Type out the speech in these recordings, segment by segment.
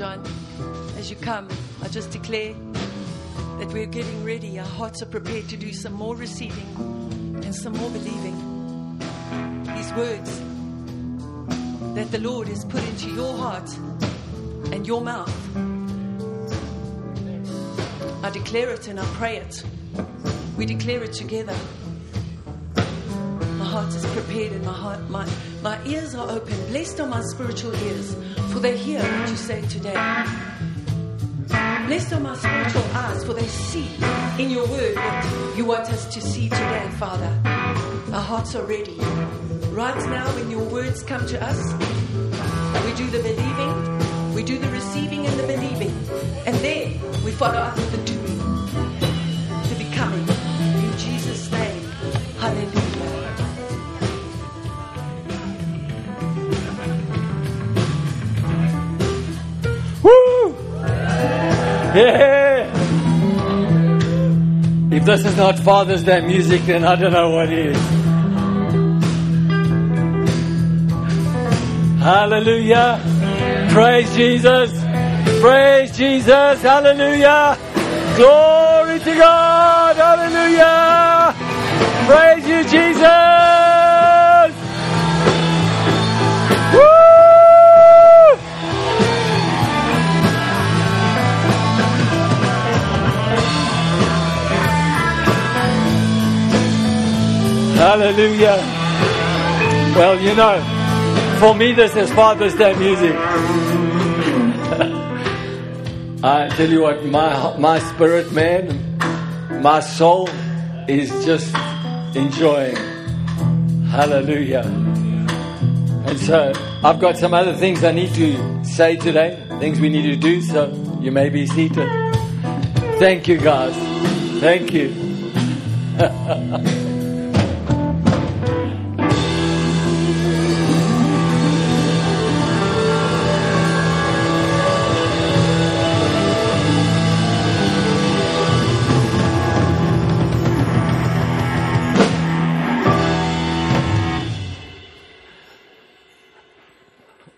John. As you come, I just declare that we're getting ready. Our hearts are prepared to do some more receiving and some more believing. These words that the Lord has put into your heart and your mouth. I declare it and I pray it. We declare it together. My heart is prepared and my heart, my, my ears are open. Blessed are my spiritual ears, for they hear what you say today. Blessed are my spiritual eyes, for they see in your word what you want us to see today, Father. Our hearts are ready. Right now, when your words come to us, we do the believing, we do the receiving and the believing, and then we follow up with the doing, If this is not Father's Day music, then I don't know what is. Hallelujah! Praise Jesus! Praise Jesus! Hallelujah! Glory to God! Hallelujah! Praise you, Jesus! Hallelujah. Well, you know, for me, this is Father's Day music. I tell you what, my, my spirit, man, my soul is just enjoying. Hallelujah. And so, I've got some other things I need to say today, things we need to do, so you may be seated. Thank you, guys. Thank you.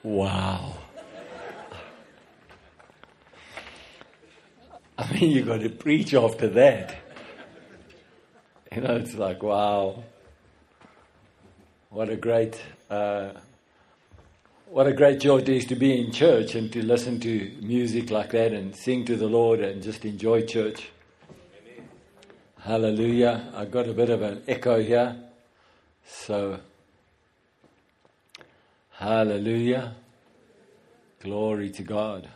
Wow. I mean, you've got to preach after that. You know, it's like, wow. What a great, uh, what a great joy it is to be in church and to listen to music like that and sing to the Lord and just enjoy church. Hallelujah. I got a bit of an echo here. So, hallelujah. Glory to God.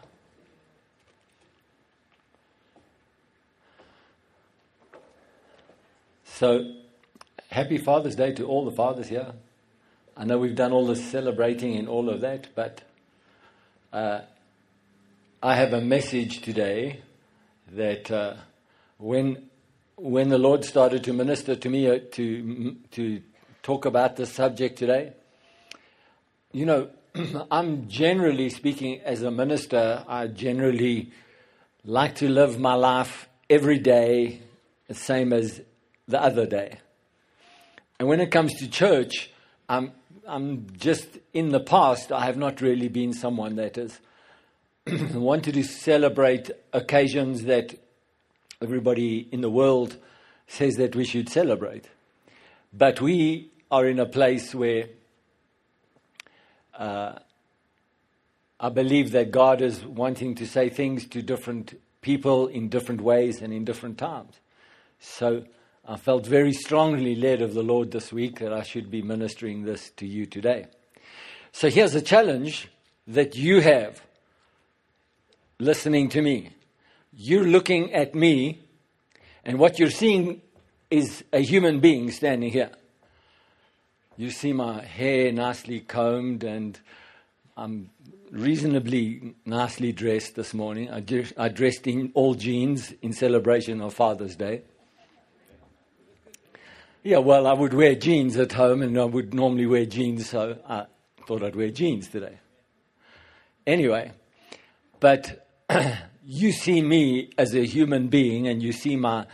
So, happy Father's Day to all the fathers here. I know we've done all this celebrating and all of that, but uh, I have a message today that uh, when when the Lord started to minister to me uh, to to talk about this subject today, you know, I'm generally speaking as a minister. I generally like to live my life every day the same as the other day. And when it comes to church, I'm, I'm just in the past, I have not really been someone that has wanted to celebrate occasions that everybody in the world says that we should celebrate. But we are in a place where uh, I believe that God is wanting to say things to different people in different ways and in different times. So I felt very strongly led of the Lord this week that I should be ministering this to you today. So here's a challenge that you have listening to me. You're looking at me, and what you're seeing is a human being standing here. You see my hair nicely combed, and I'm reasonably nicely dressed this morning. I, just, I dressed in all jeans in celebration of Father's Day. Yeah, well, I would wear jeans at home, and I would normally wear jeans, so I thought I'd wear jeans today. Anyway, but you see me as a human being, and you see my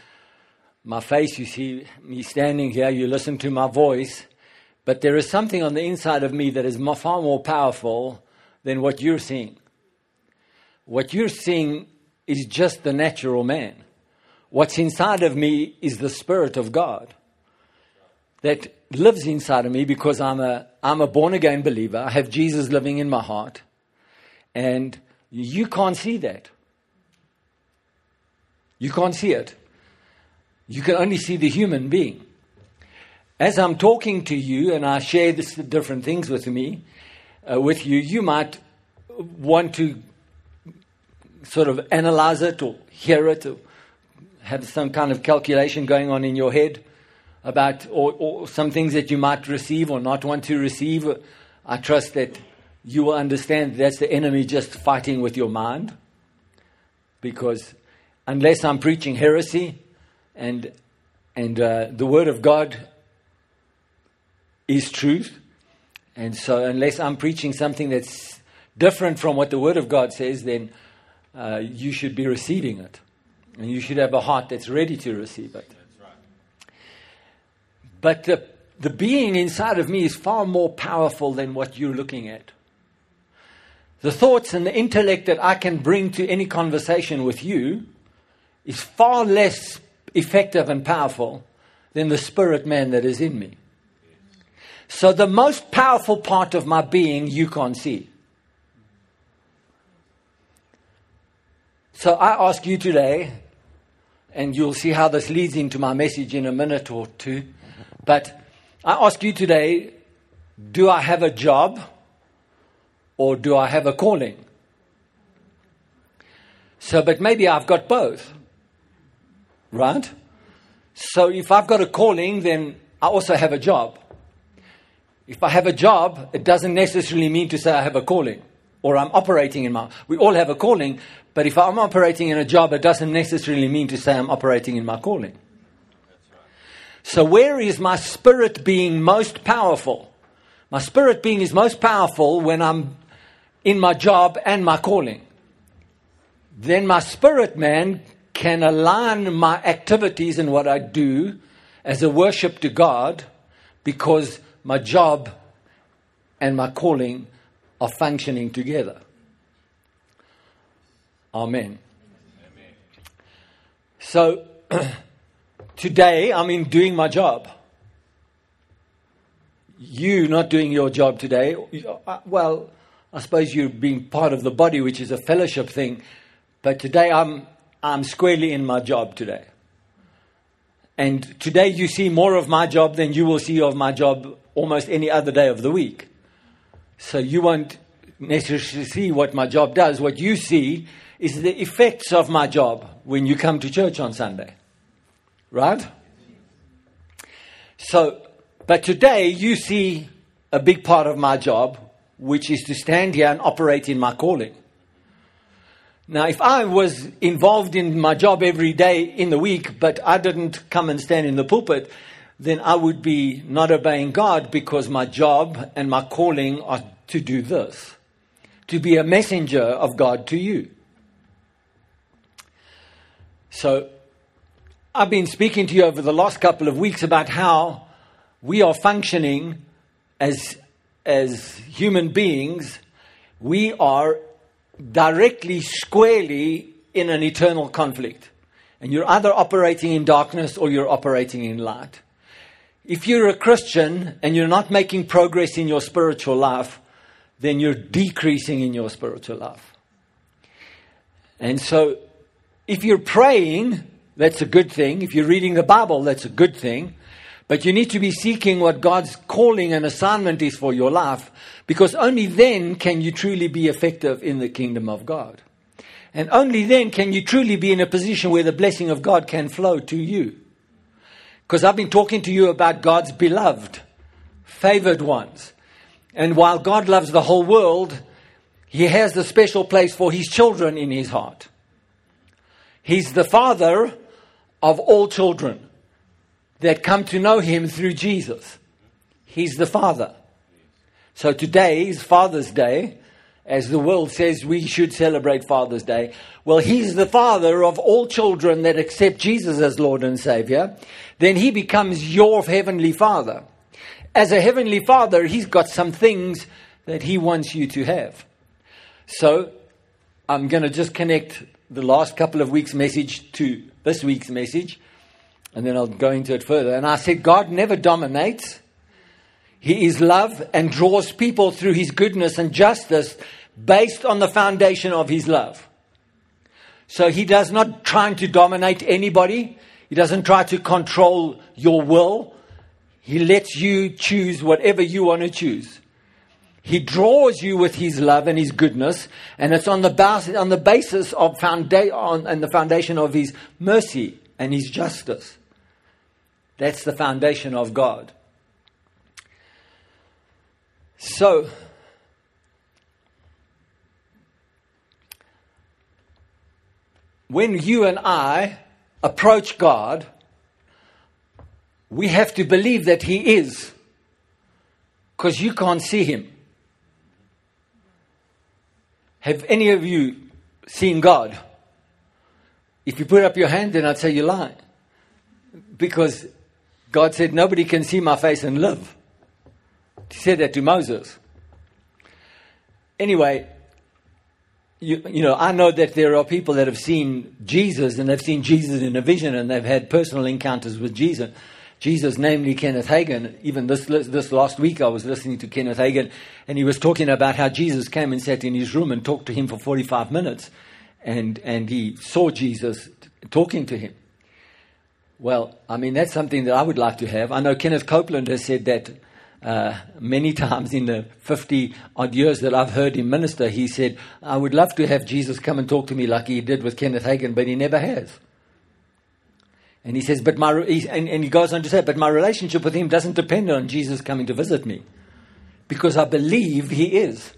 my face, you see me standing here, you listen to my voice, but there is something on the inside of me that is far more powerful than what you're seeing. what you're seeing is just the natural man. What's inside of me is the Spirit of God that lives inside of me because I'm a, I'm a born again believer. I have Jesus living in my heart. And you can't see that. You can't see it. You can only see the human being. As I'm talking to you and I share this different things with me, uh, with you, you might want to sort of analyze it or hear it or have some kind of calculation going on in your head about or, or some things that you might receive or not want to receive. I trust that you will understand that's the enemy just fighting with your mind. Because unless I'm preaching heresy and, and uh, the Word of God is truth, and so unless I'm preaching something that's different from what the Word of God says, then uh, you should be receiving it. And you should have a heart that's ready to receive it. But the, the being inside of me is far more powerful than what you're looking at. The thoughts and the intellect that I can bring to any conversation with you is far less effective and powerful than the spirit man that is in me. So, the most powerful part of my being you can't see. So, I ask you today, and you'll see how this leads into my message in a minute or two. But I ask you today do I have a job or do I have a calling? So, but maybe I've got both. Right? So, if I've got a calling, then I also have a job. If I have a job, it doesn't necessarily mean to say I have a calling or I'm operating in my. We all have a calling, but if I'm operating in a job, it doesn't necessarily mean to say I'm operating in my calling. So, where is my spirit being most powerful? My spirit being is most powerful when I'm in my job and my calling. Then my spirit man can align my activities and what I do as a worship to God because my job and my calling are functioning together. Amen. Amen. So, Today, I'm in doing my job. You not doing your job today, uh, well, I suppose you're being part of the body, which is a fellowship thing. But today, I'm, I'm squarely in my job today. And today, you see more of my job than you will see of my job almost any other day of the week. So you won't necessarily see what my job does. What you see is the effects of my job when you come to church on Sunday. Right? So, but today you see a big part of my job, which is to stand here and operate in my calling. Now, if I was involved in my job every day in the week, but I didn't come and stand in the pulpit, then I would be not obeying God because my job and my calling are to do this to be a messenger of God to you. So, I've been speaking to you over the last couple of weeks about how we are functioning as, as human beings. We are directly, squarely in an eternal conflict. And you're either operating in darkness or you're operating in light. If you're a Christian and you're not making progress in your spiritual life, then you're decreasing in your spiritual life. And so, if you're praying, that's a good thing. If you're reading the Bible, that's a good thing. But you need to be seeking what God's calling and assignment is for your life, because only then can you truly be effective in the kingdom of God. And only then can you truly be in a position where the blessing of God can flow to you. Because I've been talking to you about God's beloved, favored ones. And while God loves the whole world, He has the special place for His children in His heart. He's the Father of all children that come to know him through Jesus. He's the Father. So today is Father's Day. As the world says we should celebrate Father's Day. Well, He's the Father of all children that accept Jesus as Lord and Savior. Then He becomes your Heavenly Father. As a Heavenly Father, He's got some things that He wants you to have. So, I'm going to just connect the last couple of weeks' message to this week's message, and then I'll go into it further. And I said, God never dominates. He is love and draws people through his goodness and justice based on the foundation of his love. So he does not try to dominate anybody. He doesn't try to control your will. He lets you choose whatever you want to choose. He draws you with His love and His goodness, and it's on the, bas- on the basis of founda- on, and the foundation of His mercy and His justice. That's the foundation of God. So, when you and I approach God, we have to believe that He is, because you can't see Him. Have any of you seen God? If you put up your hand, then I'd say you lie. Because God said, Nobody can see my face and live. He said that to Moses. Anyway, you, you know, I know that there are people that have seen Jesus and they've seen Jesus in a vision and they've had personal encounters with Jesus. Jesus, namely Kenneth Hagin. Even this, this last week, I was listening to Kenneth Hagin, and he was talking about how Jesus came and sat in his room and talked to him for 45 minutes, and, and he saw Jesus talking to him. Well, I mean, that's something that I would like to have. I know Kenneth Copeland has said that uh, many times in the 50 odd years that I've heard him minister. He said, I would love to have Jesus come and talk to me like he did with Kenneth Hagin, but he never has. And he says, but my, and, and he goes on to say, but my relationship with him doesn't depend on Jesus coming to visit me. Because I believe he is.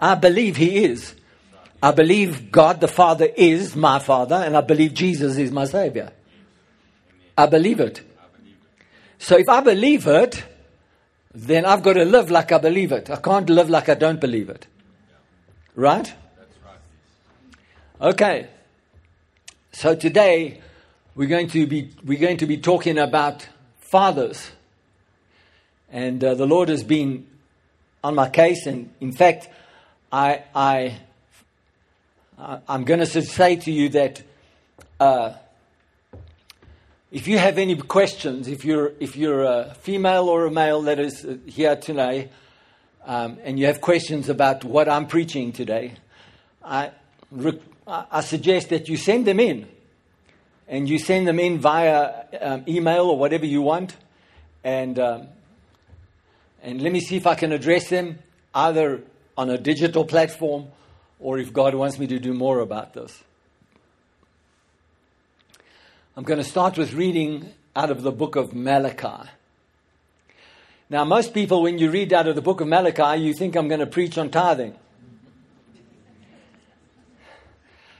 I believe he is. I believe God the Father is my Father, and I believe Jesus is my Savior. I believe it. So if I believe it, then I've got to live like I believe it. I can't live like I don't believe it. Right? Okay. So today, we're going to be, we're going to be talking about fathers. And uh, the Lord has been on my case. And in fact, I, I, I'm going to say to you that uh, if you have any questions, if you're, if you're a female or a male that is here today, um, and you have questions about what I'm preaching today, I, I suggest that you send them in and you send them in via um, email or whatever you want, and um, and let me see if I can address them either on a digital platform or if God wants me to do more about this. I'm going to start with reading out of the book of Malachi. Now, most people, when you read out of the book of Malachi, you think I'm going to preach on tithing.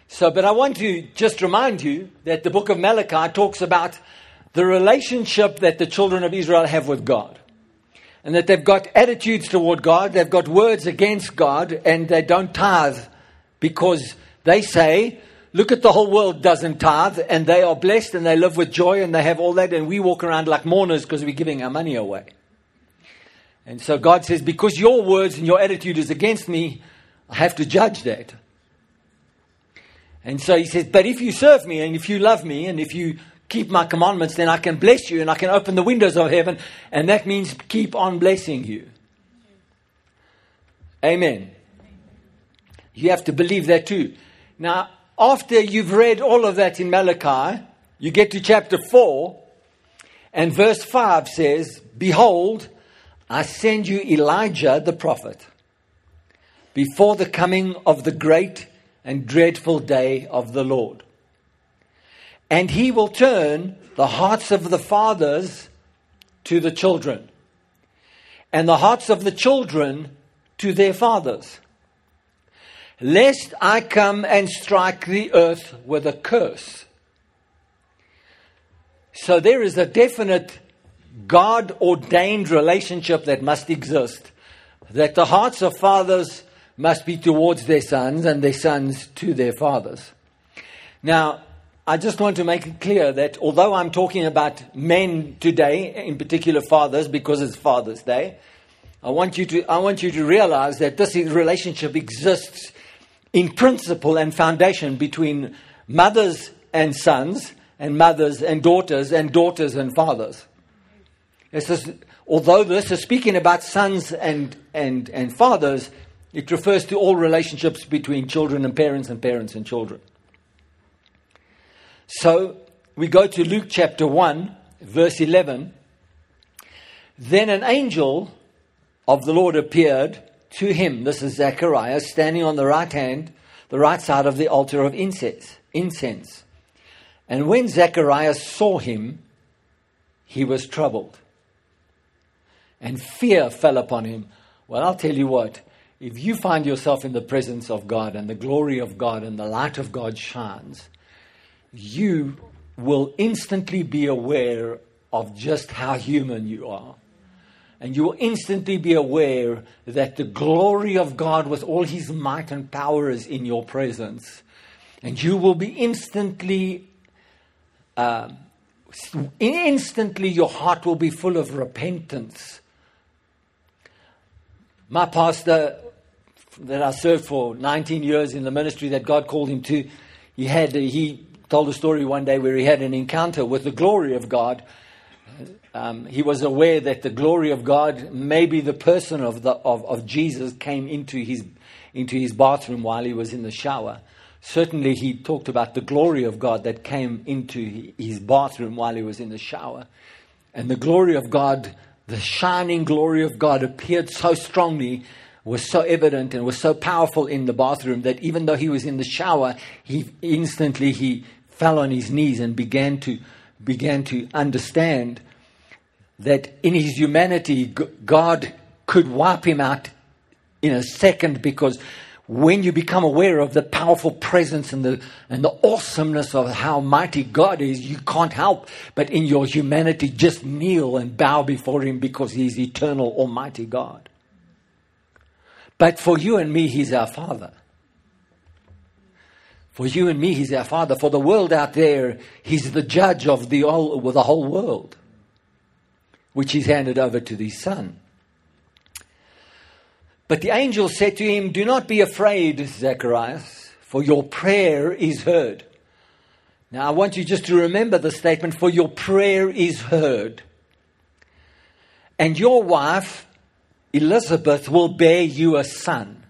So, but I want to just remind you that the book of Malachi talks about the relationship that the children of Israel have with God. And that they've got attitudes toward God, they've got words against God, and they don't tithe because they say, look at the whole world doesn't tithe, and they are blessed and they live with joy and they have all that, and we walk around like mourners because we're giving our money away. And so God says, because your words and your attitude is against me, I have to judge that. And so he says, But if you serve me and if you love me and if you keep my commandments, then I can bless you and I can open the windows of heaven. And that means keep on blessing you. Amen. You have to believe that too. Now, after you've read all of that in Malachi, you get to chapter 4, and verse 5 says, Behold, I send you Elijah the prophet before the coming of the great and dreadful day of the Lord. And he will turn the hearts of the fathers to the children, and the hearts of the children to their fathers, lest I come and strike the earth with a curse. So there is a definite God ordained relationship that must exist. That the hearts of fathers must be towards their sons and their sons to their fathers. Now, I just want to make it clear that although I'm talking about men today, in particular fathers, because it's Father's Day, I want you to, I want you to realize that this relationship exists in principle and foundation between mothers and sons, and mothers and daughters, and daughters and fathers. Says, although this is speaking about sons and, and, and fathers, it refers to all relationships between children and parents, and parents and children. So we go to Luke chapter 1, verse 11. Then an angel of the Lord appeared to him. This is Zechariah standing on the right hand, the right side of the altar of incense. incense. And when Zechariah saw him, he was troubled. And fear fell upon him. Well, I'll tell you what, if you find yourself in the presence of God and the glory of God and the light of God shines, you will instantly be aware of just how human you are. And you will instantly be aware that the glory of God with all his might and power is in your presence. And you will be instantly, uh, instantly, your heart will be full of repentance. My pastor that I served for 19 years in the ministry that God called him to, he had, he told a story one day where he had an encounter with the glory of God. Um, he was aware that the glory of God, maybe the person of, the, of, of Jesus, came into his, into his bathroom while he was in the shower. Certainly, he talked about the glory of God that came into his bathroom while he was in the shower. And the glory of God, the shining glory of God, appeared so strongly was so evident and was so powerful in the bathroom that even though he was in the shower, he instantly he fell on his knees and began to, began to understand that in his humanity, God could wipe him out in a second because when you become aware of the powerful presence and the, and the awesomeness of how mighty God is, you can't help but in your humanity just kneel and bow before Him because He's eternal, almighty God. But for you and me, He's our Father. For you and me, He's our Father. For the world out there, He's the judge of the whole, the whole world, which He's handed over to the Son. But the angel said to him, Do not be afraid, Zacharias, for your prayer is heard. Now, I want you just to remember the statement, for your prayer is heard. And your wife, Elizabeth, will bear you a son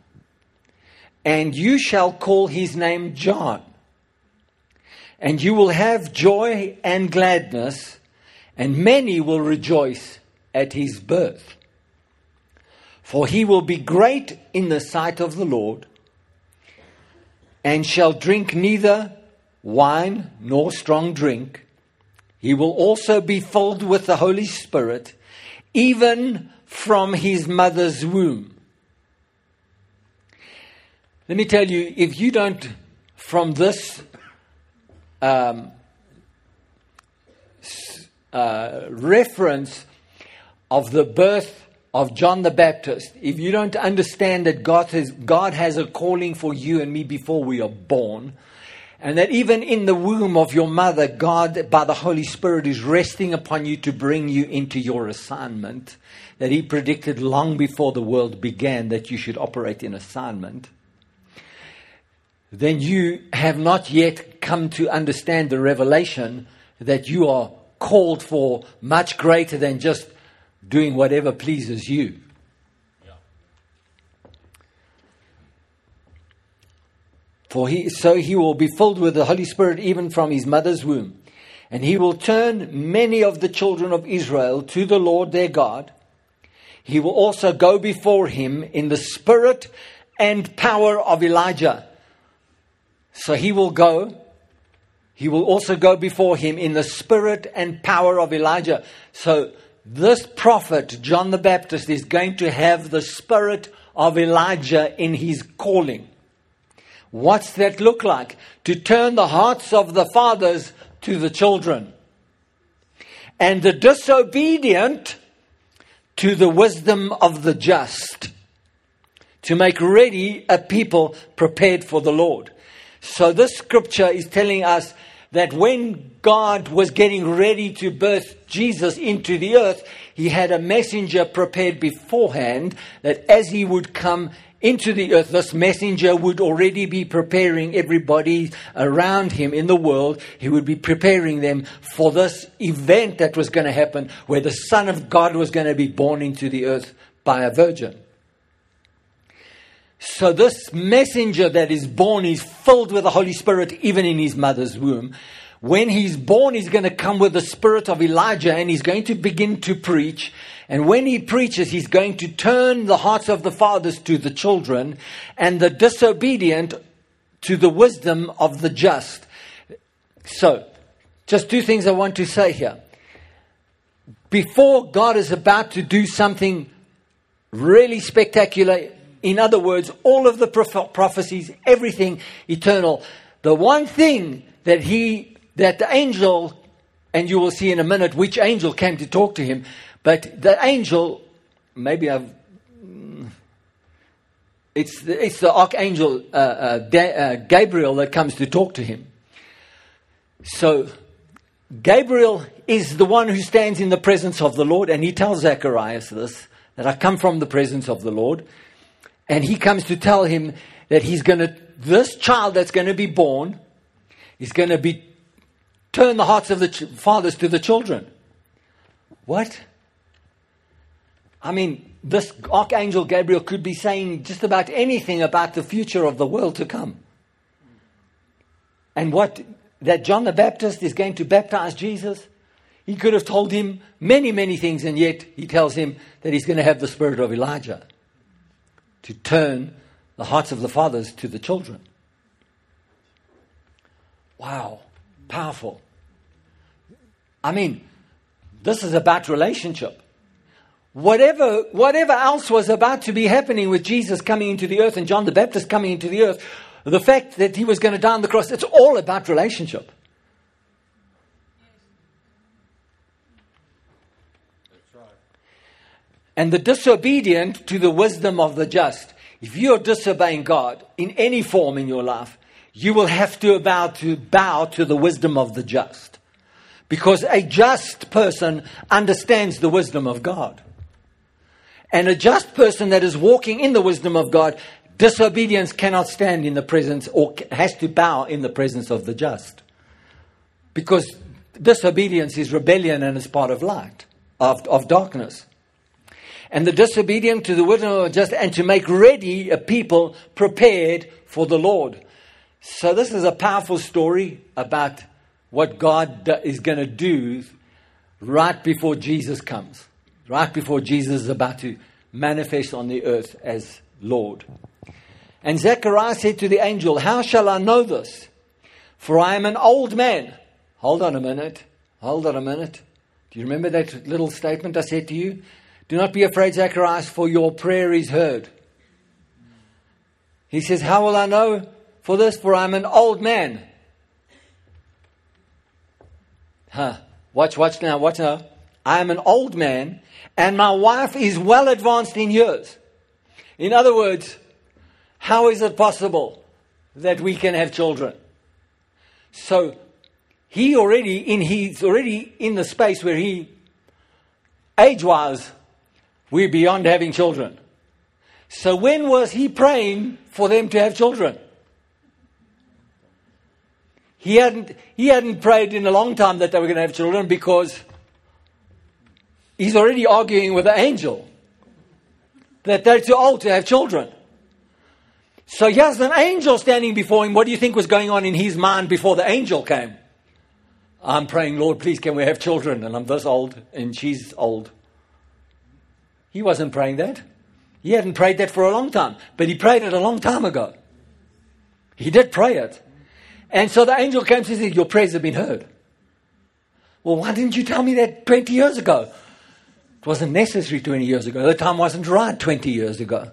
and you shall call his name John. And you will have joy and gladness, and many will rejoice at his birth. For he will be great in the sight of the Lord, and shall drink neither wine nor strong drink. He will also be filled with the Holy Spirit, even from his mother's womb let me tell you, if you don't, from this um, uh, reference of the birth of John the Baptist, if you don't understand that God has, God has a calling for you and me before we are born, and that even in the womb of your mother, God, by the Holy Spirit, is resting upon you to bring you into your assignment, that He predicted long before the world began that you should operate in assignment then you have not yet come to understand the revelation that you are called for much greater than just doing whatever pleases you. For he, so he will be filled with the Holy Spirit even from his mother's womb. And he will turn many of the children of Israel to the Lord their God. He will also go before him in the spirit and power of Elijah so he will go. He will also go before him in the spirit and power of Elijah. So this prophet, John the Baptist, is going to have the spirit of Elijah in his calling. What's that look like? To turn the hearts of the fathers to the children, and the disobedient to the wisdom of the just, to make ready a people prepared for the Lord. So this scripture is telling us that when God was getting ready to birth Jesus into the earth, he had a messenger prepared beforehand that as he would come, into the earth, this messenger would already be preparing everybody around him in the world. He would be preparing them for this event that was going to happen, where the Son of God was going to be born into the earth by a virgin. So, this messenger that is born is filled with the Holy Spirit even in his mother's womb. When he's born, he's going to come with the spirit of Elijah and he's going to begin to preach. And when he preaches, he's going to turn the hearts of the fathers to the children and the disobedient to the wisdom of the just. So, just two things I want to say here. Before God is about to do something really spectacular in other words, all of the prophecies, everything eternal. The one thing that he, that the angel, and you will see in a minute which angel came to talk to him, but the angel, maybe I've, it's the, it's the archangel uh, uh, uh, Gabriel that comes to talk to him. So, Gabriel is the one who stands in the presence of the Lord, and he tells Zacharias this that I come from the presence of the Lord. And he comes to tell him that he's going to, this child that's going to be born is going to be, turn the hearts of the ch- fathers to the children. What? I mean, this Archangel Gabriel could be saying just about anything about the future of the world to come. And what, that John the Baptist is going to baptize Jesus? He could have told him many, many things, and yet he tells him that he's going to have the spirit of Elijah to turn the hearts of the fathers to the children. Wow, powerful. I mean, this is about relationship. Whatever, whatever else was about to be happening with Jesus coming into the earth and John the Baptist coming into the earth, the fact that he was going to die on the cross, it's all about relationship. And the disobedient to the wisdom of the just. If you're disobeying God in any form in your life, you will have to bow to bow to the wisdom of the just. Because a just person understands the wisdom of God. And a just person that is walking in the wisdom of God, disobedience cannot stand in the presence or has to bow in the presence of the just. Because disobedience is rebellion and is part of light, of, of darkness and the disobedient to the wisdom of just and to make ready a people prepared for the Lord. So this is a powerful story about what God is going to do right before Jesus comes, right before Jesus is about to manifest on the earth as Lord. And Zechariah said to the angel, How shall I know this? For I am an old man. Hold on a minute. Hold on a minute. Do you remember that little statement I said to you? Do not be afraid, Zacharias, for your prayer is heard. He says, How will I know for this? For I'm an old man. Huh. Watch, watch now, watch now. I am an old man, and my wife is well advanced in years. In other words, how is it possible that we can have children? So he already in he's already in the space where he age wise we're beyond having children. So when was he praying for them to have children? He hadn't, he hadn't prayed in a long time that they were going to have children because he's already arguing with the angel that they're too old to have children. So he has an angel standing before him. What do you think was going on in his mind before the angel came? I'm praying, Lord, please, can we have children? And I'm this old, and she's old. He wasn't praying that. He hadn't prayed that for a long time, but he prayed it a long time ago. He did pray it. And so the angel came and said, Your prayers have been heard. Well, why didn't you tell me that 20 years ago? It wasn't necessary 20 years ago. The time wasn't right 20 years ago.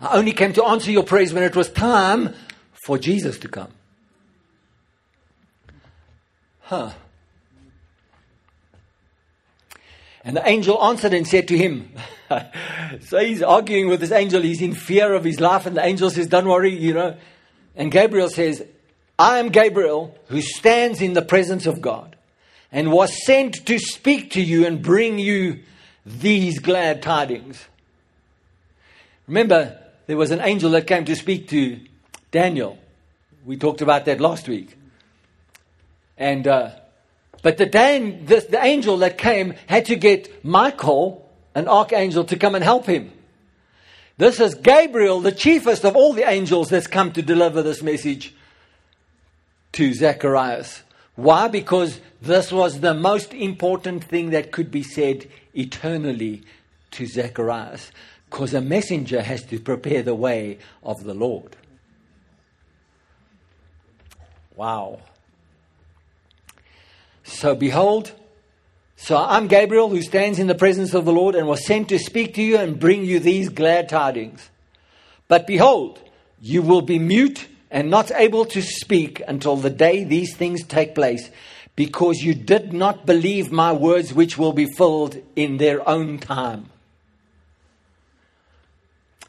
I only came to answer your prayers when it was time for Jesus to come. Huh. And the angel answered and said to him, so he's arguing with this angel. He's in fear of his life. And the angel says, Don't worry, you know. And Gabriel says, I am Gabriel who stands in the presence of God and was sent to speak to you and bring you these glad tidings. Remember, there was an angel that came to speak to Daniel. We talked about that last week. And, uh, but the, the, the angel that came had to get Michael, an archangel, to come and help him. This is Gabriel, the chiefest of all the angels that's come to deliver this message to Zacharias. Why? Because this was the most important thing that could be said eternally to Zacharias. Because a messenger has to prepare the way of the Lord. Wow. So behold, so I'm Gabriel who stands in the presence of the Lord and was sent to speak to you and bring you these glad tidings. But behold, you will be mute and not able to speak until the day these things take place, because you did not believe my words, which will be filled in their own time.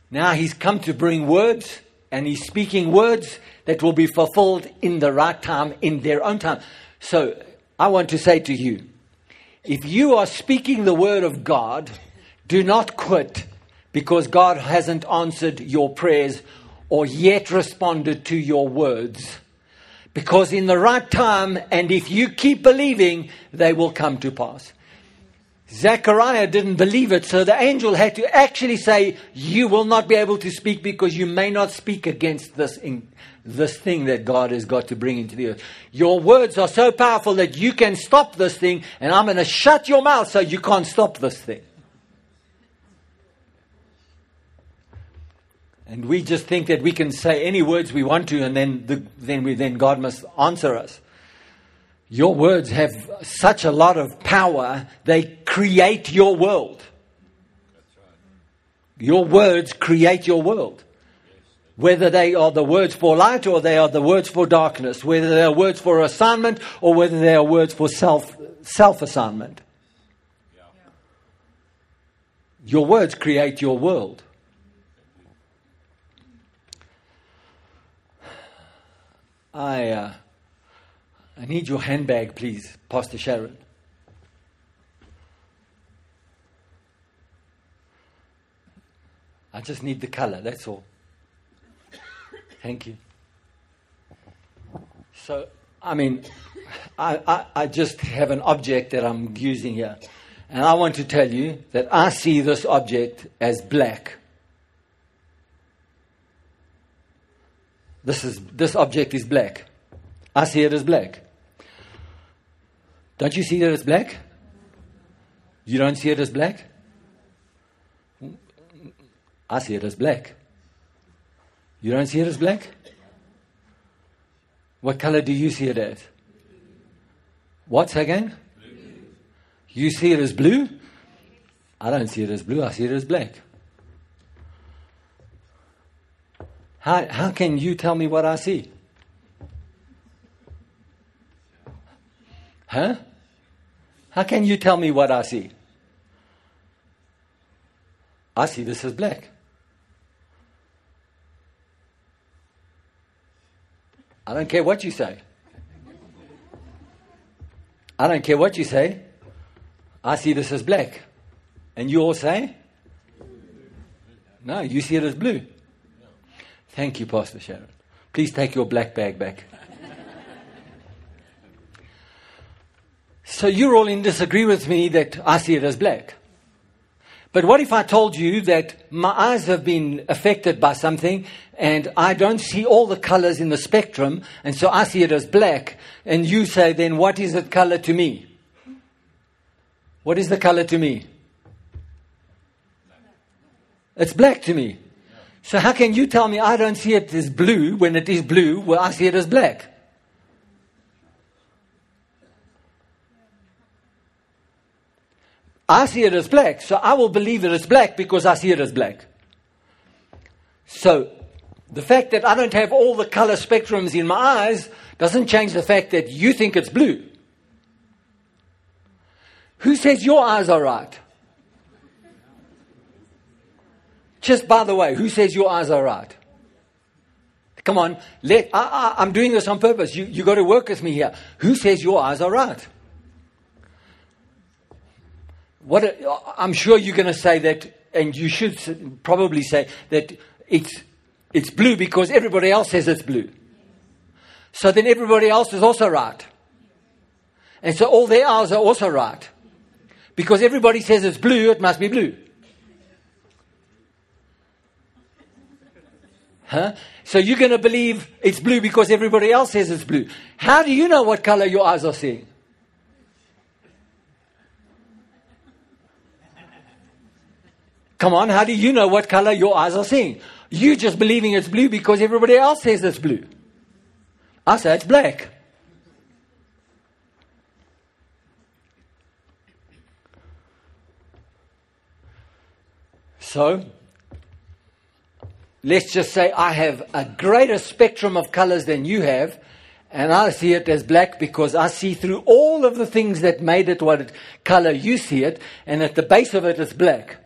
Now he's come to bring words, and he's speaking words that will be fulfilled in the right time, in their own time. So I want to say to you if you are speaking the word of God, do not quit because God hasn't answered your prayers or yet responded to your words. Because in the right time, and if you keep believing, they will come to pass. Zechariah didn't believe it, so the angel had to actually say, You will not be able to speak because you may not speak against this, in, this thing that God has got to bring into the earth. Your words are so powerful that you can stop this thing, and I'm going to shut your mouth so you can't stop this thing. And we just think that we can say any words we want to, and then, the, then, we, then God must answer us. Your words have such a lot of power, they create your world. Your words create your world. Whether they are the words for light or they are the words for darkness, whether they are words for assignment or whether they are words for self, self assignment. Your words create your world. I. Uh, I need your handbag, please, Pastor Sharon. I just need the color, that's all. Thank you. So, I mean, I, I, I, just have an object that I'm using here. And I want to tell you that I see this object as black. This, is, this object is black. I see it as black. Don't you see that it's black? You don't see it as black? I see it as black. You don't see it as black? What color do you see it as? What's again? You see it as blue? I don't see it as blue, I see it as black. How, how can you tell me what I see? Huh? How can you tell me what I see? I see this as black. I don't care what you say. I don't care what you say. I see this as black. And you all say? No, you see it as blue. Thank you, Pastor Sharon. Please take your black bag back. So you're all in disagree with me that I see it as black. But what if I told you that my eyes have been affected by something and I don't see all the colors in the spectrum and so I see it as black and you say then what is the color to me? What is the color to me? It's black to me. So how can you tell me I don't see it as blue when it is blue where I see it as black? I see it as black, so I will believe that it's black because I see it as black. So, the fact that I don't have all the color spectrums in my eyes doesn't change the fact that you think it's blue. Who says your eyes are right? Just by the way, who says your eyes are right? Come on, let, I, am doing this on purpose. You, you got to work with me here. Who says your eyes are right? What I'm sure you're going to say that, and you should probably say that it's, it's blue because everybody else says it's blue. So then everybody else is also right. And so all their eyes are also right. Because everybody says it's blue, it must be blue. Huh? So you're going to believe it's blue because everybody else says it's blue. How do you know what color your eyes are seeing? Come on, how do you know what color your eyes are seeing? You just believing it's blue because everybody else says it's blue. I say it's black. So, let's just say I have a greater spectrum of colors than you have, and I see it as black because I see through all of the things that made it what color you see it, and at the base of it it's black.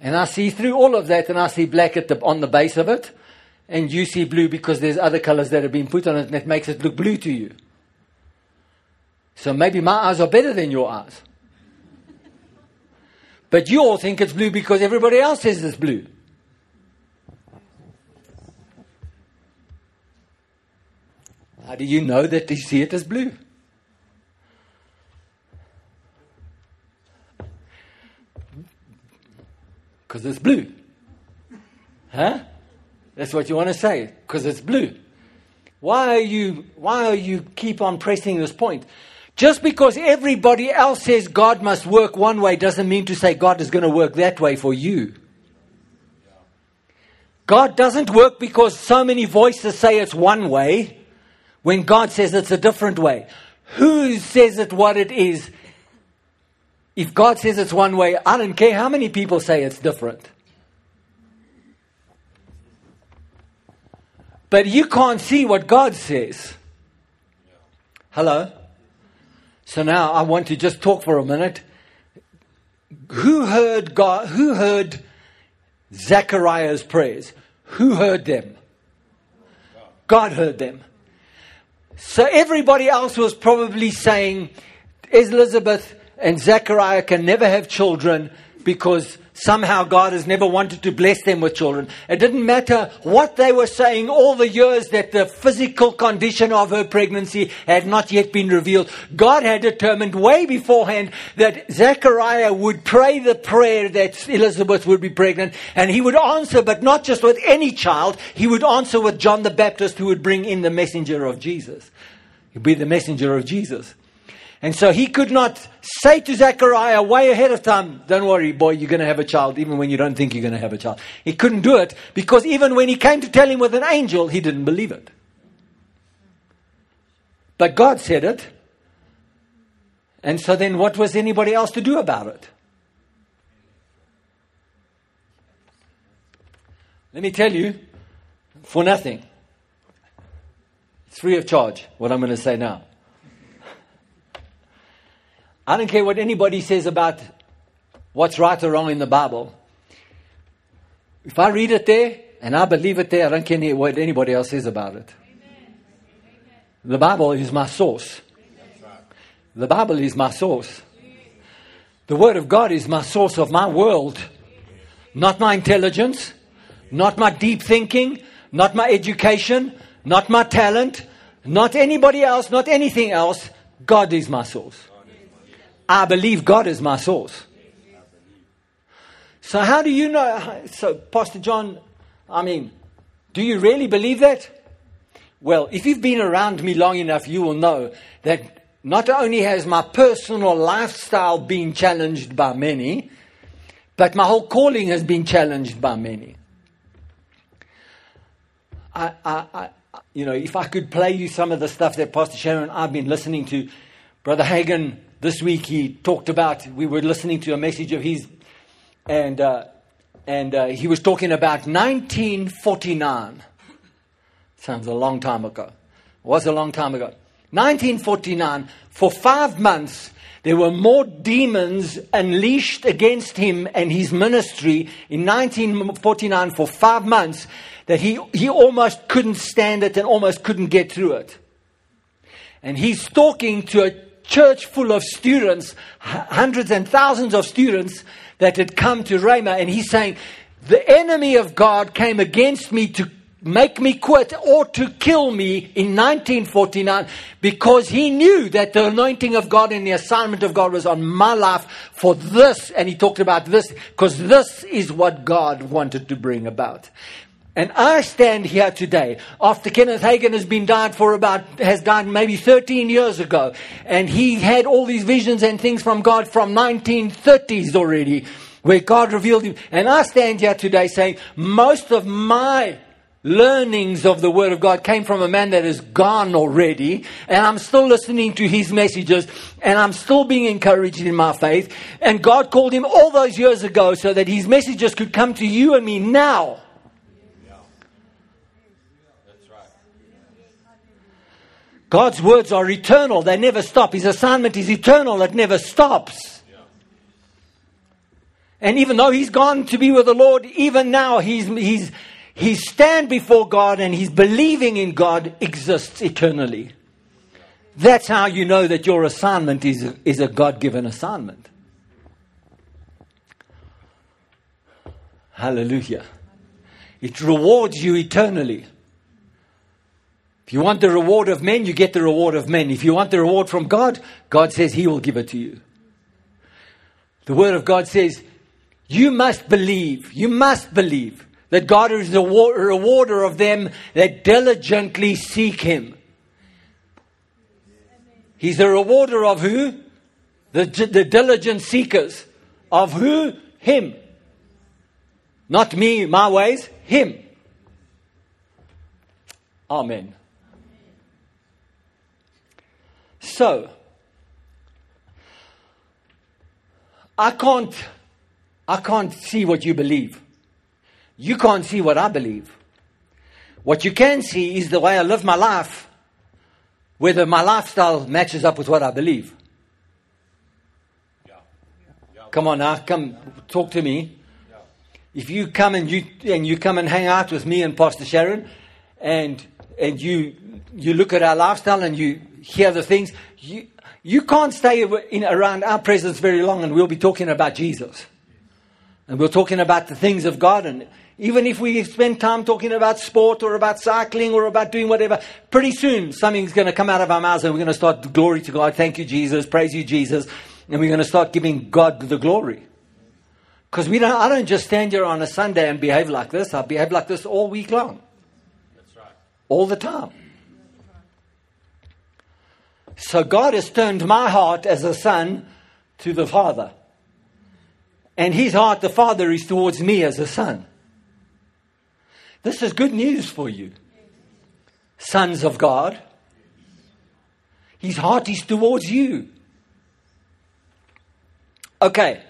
And I see through all of that, and I see black at the, on the base of it, and you see blue because there's other colors that have been put on it, and it makes it look blue to you. So maybe my eyes are better than your eyes. But you all think it's blue because everybody else says it's blue. How do you know that you see it as blue? Because it's blue. Huh? That's what you want to say. Because it's blue. Why are you why are you keep on pressing this point? Just because everybody else says God must work one way doesn't mean to say God is going to work that way for you. God doesn't work because so many voices say it's one way when God says it's a different way. Who says it what it is? If God says it's one way, I don't care how many people say it's different. But you can't see what God says. Hello? So now I want to just talk for a minute. Who heard God? Who heard Zechariah's prayers? Who heard them? God heard them. So everybody else was probably saying, Elizabeth and Zechariah can never have children because Somehow God has never wanted to bless them with children. It didn't matter what they were saying all the years that the physical condition of her pregnancy had not yet been revealed. God had determined way beforehand that Zechariah would pray the prayer that Elizabeth would be pregnant and he would answer, but not just with any child. He would answer with John the Baptist who would bring in the messenger of Jesus. He'd be the messenger of Jesus. And so he could not say to Zechariah way ahead of time, Don't worry, boy, you're going to have a child, even when you don't think you're going to have a child. He couldn't do it because even when he came to tell him with an angel, he didn't believe it. But God said it. And so then what was anybody else to do about it? Let me tell you, for nothing. It's free of charge, what I'm going to say now. I don't care what anybody says about what's right or wrong in the Bible. If I read it there and I believe it there, I don't care what anybody else says about it. The Bible is my source. The Bible is my source. The Word of God is my source of my world. Not my intelligence, not my deep thinking, not my education, not my talent, not anybody else, not anything else. God is my source. I believe God is my source. So, how do you know? So, Pastor John, I mean, do you really believe that? Well, if you've been around me long enough, you will know that not only has my personal lifestyle been challenged by many, but my whole calling has been challenged by many. I, I, I, you know, if I could play you some of the stuff that Pastor Sharon I've been listening to, Brother Hagin this week he talked about, we were listening to a message of his, and, uh, and uh, he was talking about 1949. Sounds a long time ago. Was a long time ago. 1949, for five months, there were more demons unleashed against him and his ministry in 1949 for five months that he, he almost couldn't stand it and almost couldn't get through it. And he's talking to a church full of students, hundreds and thousands of students that had come to Rhema, and he's saying, the enemy of God came against me to make me quit or to kill me in 1949 because he knew that the anointing of God and the assignment of God was on my life for this. And he talked about this because this is what God wanted to bring about. And I stand here today after Kenneth Hagin has been died for about, has died maybe 13 years ago. And he had all these visions and things from God from 1930s already where God revealed him. And I stand here today saying most of my learnings of the Word of God came from a man that is gone already, and I'm still listening to his messages, and I'm still being encouraged in my faith. And God called him all those years ago so that his messages could come to you and me now. God's words are eternal, they never stop. His assignment is eternal, it never stops. And even though he's gone to be with the Lord, even now he's, he's, his stand before God and his believing in God exists eternally. That's how you know that your assignment is is a God given assignment. Hallelujah. It rewards you eternally. If you want the reward of men, you get the reward of men. If you want the reward from God, God says He will give it to you. The Word of God says, You must believe. You must believe that God is the rewarder of them that diligently seek Him. He's the rewarder of who? The, the diligent seekers. Of who? Him. Not me, my ways, Him. Amen. So, I can't, I can't see what you believe. You can't see what I believe. What you can see is the way I live my life, whether my lifestyle matches up with what I believe. Come on now, come talk to me. If you come and you and you come and hang out with me and Pastor Sharon, and and you you look at our lifestyle and you hear the things, you you can't stay in, around our presence very long, and we'll be talking about Jesus, and we're talking about the things of God, and even if we spend time talking about sport or about cycling or about doing whatever, pretty soon something's going to come out of our mouths and we're going to start glory to God. Thank you, Jesus. Praise you, Jesus. And we're going to start giving God the glory. Because we don't, I don't just stand here on a Sunday and behave like this. I behave like this all week long. All the time. So God has turned my heart as a son to the Father. And his heart, the Father, is towards me as a son. This is good news for you, sons of God. His heart is towards you. Okay,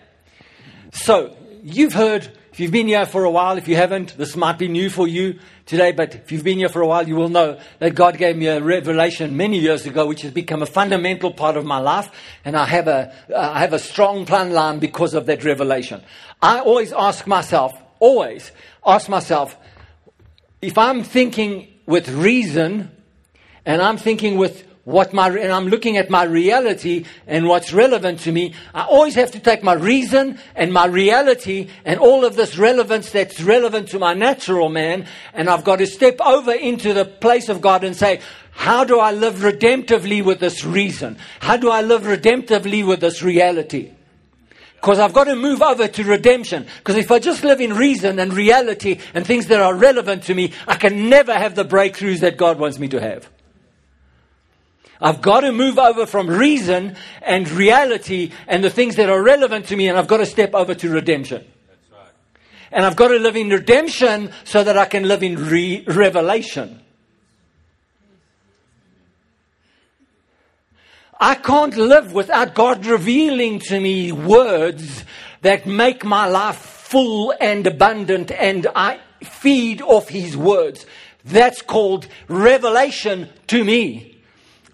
so you've heard, if you've been here for a while, if you haven't, this might be new for you today, but if you've been here for a while, you will know that God gave me a revelation many years ago, which has become a fundamental part of my life, and I have a, uh, I have a strong plan line because of that revelation. I always ask myself, always ask myself, if I'm thinking with reason and I'm thinking with what my, and I'm looking at my reality and what's relevant to me, I always have to take my reason and my reality and all of this relevance that's relevant to my natural man, and I've got to step over into the place of God and say, how do I live redemptively with this reason? How do I live redemptively with this reality? Because I've got to move over to redemption. Because if I just live in reason and reality and things that are relevant to me, I can never have the breakthroughs that God wants me to have. I've got to move over from reason and reality and the things that are relevant to me, and I've got to step over to redemption. Right. And I've got to live in redemption so that I can live in re- revelation. I can't live without God revealing to me words that make my life full and abundant and I feed off His words. That's called revelation to me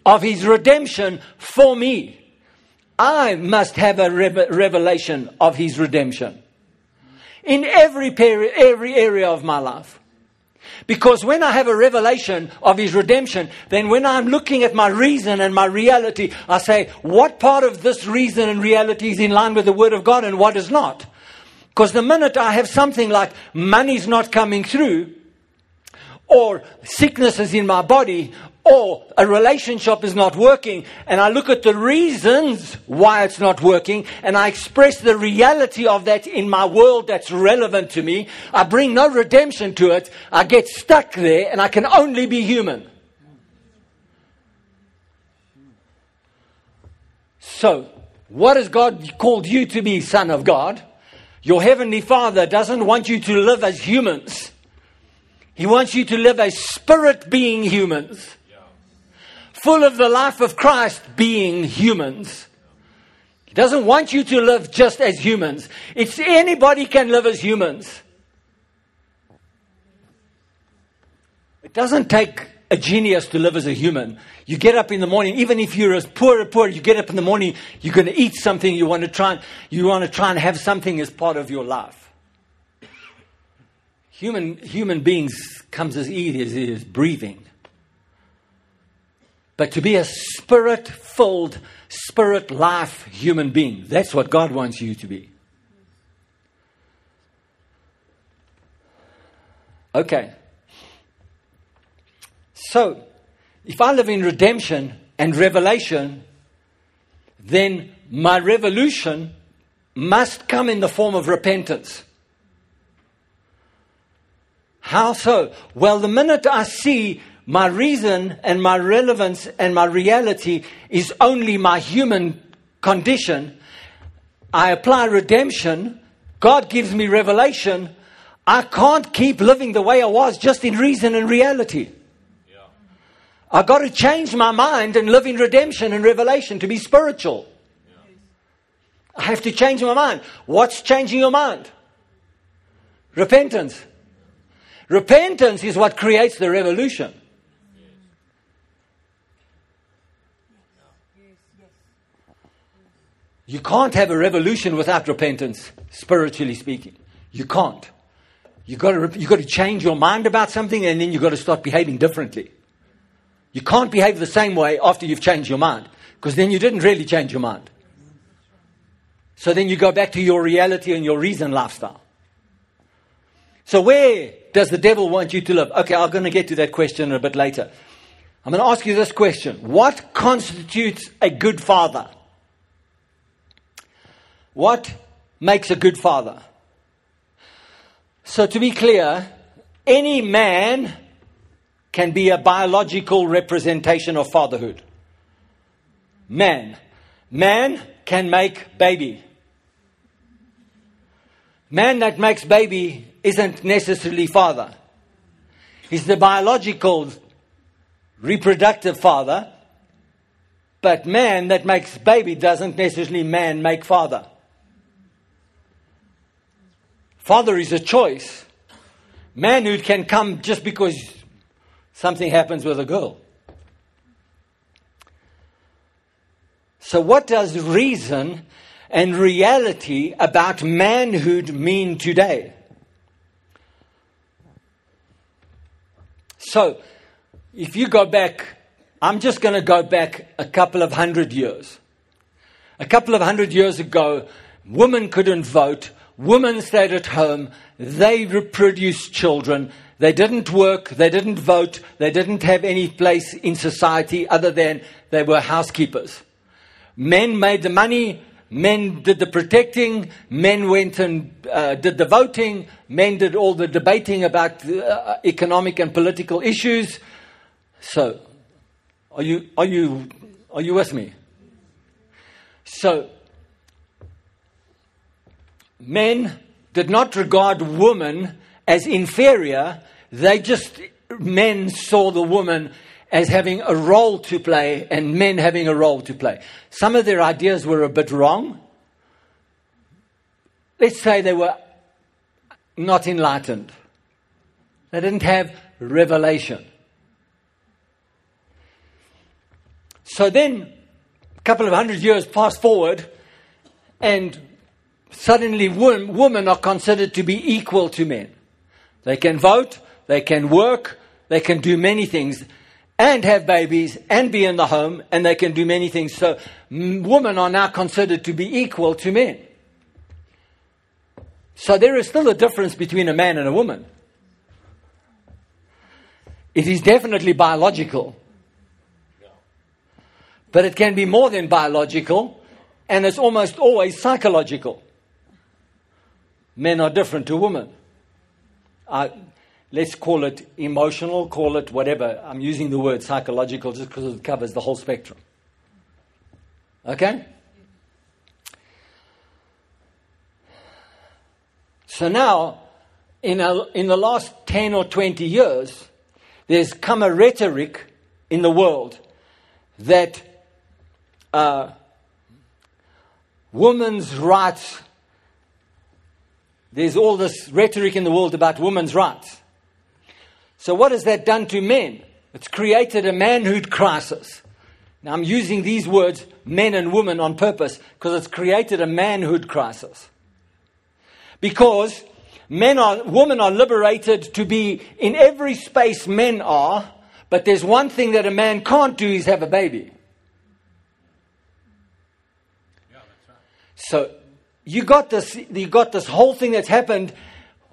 of His redemption for me. I must have a revelation of His redemption in every, peri- every area of my life. Because when I have a revelation of His redemption, then when I'm looking at my reason and my reality, I say, what part of this reason and reality is in line with the Word of God and what is not? Because the minute I have something like money's not coming through, or sickness is in my body, or a relationship is not working, and I look at the reasons why it's not working, and I express the reality of that in my world that's relevant to me, I bring no redemption to it, I get stuck there, and I can only be human. So, what has God called you to be, Son of God? Your Heavenly Father doesn't want you to live as humans. He wants you to live as spirit being humans. Full of the life of Christ being humans. He doesn't want you to live just as humans. It's anybody can live as humans. It doesn't take a genius to live as a human. You get up in the morning, even if you're as poor as poor, you get up in the morning, you're going to eat something, you want to try, you want to try and have something as part of your life. Human, human beings comes as easy as is breathing. But to be a spirit filled, spirit life human being, that's what God wants you to be. Okay. So, if I live in redemption and revelation, then my revolution must come in the form of repentance. How so? Well, the minute I see my reason and my relevance and my reality is only my human condition, I apply redemption, God gives me revelation, I can't keep living the way I was just in reason and reality. I've got to change my mind and live in redemption and revelation to be spiritual. I have to change my mind. What's changing your mind? Repentance. Repentance is what creates the revolution. You can't have a revolution without repentance, spiritually speaking. You can't. You've got, to, you've got to change your mind about something and then you've got to start behaving differently. You can't behave the same way after you've changed your mind, because then you didn't really change your mind. So then you go back to your reality and your reason lifestyle. So where does the devil want you to live? Okay, I'm going to get to that question a bit later. I'm going to ask you this question. What constitutes a good father? What makes a good father? So to be clear, any man can be a biological representation of fatherhood. Man. Man can make baby. Man that makes baby isn't necessarily father. He's the biological reproductive father, but man that makes baby doesn't necessarily man make father. Father is a choice. Manhood can come just because something happens with a girl. So, what does reason and reality about manhood mean today? So, if you go back, I'm just going to go back a couple of hundred years. A couple of hundred years ago, women couldn't vote, women stayed at home, they reproduced children, they didn't work, they didn't vote, they didn't have any place in society other than they were housekeepers. Men made the money, men did the protecting, men went and uh, did the voting, men did all the debating about uh, economic and political issues. So, are you, are you, are you with me? So, men did not regard women as inferior, they just, men saw the woman as having a role to play and men having a role to play. Some of their ideas were a bit wrong. Let's say they were not enlightened. They didn't have revelation. So then, a couple of hundred years pass forward, and suddenly women are considered to be equal to men. They can vote, they can work, they can do many things and have babies and be in the home and they can do many things. So women are now considered to be equal to men. So there is still a difference between a man and a woman. It is definitely biological. But it can be more than biological, and it's almost always psychological. Men are different to women. Uh, let's call it emotional, call it whatever. I'm using the word psychological just because it covers the whole spectrum. Okay? So now, in, a, in the last 10 or 20 years, there's come a rhetoric in the world that uh, women's rights, there's all this rhetoric in the world about women's rights. So, what has that done to men? It's created a manhood crisis. Now, I'm using these words, men and women, on purpose because it's created a manhood crisis. Because men are, women are liberated to be in every space men are, but there's one thing that a man can't do is have a baby. Yeah, right. So you got this, you got this whole thing that's happened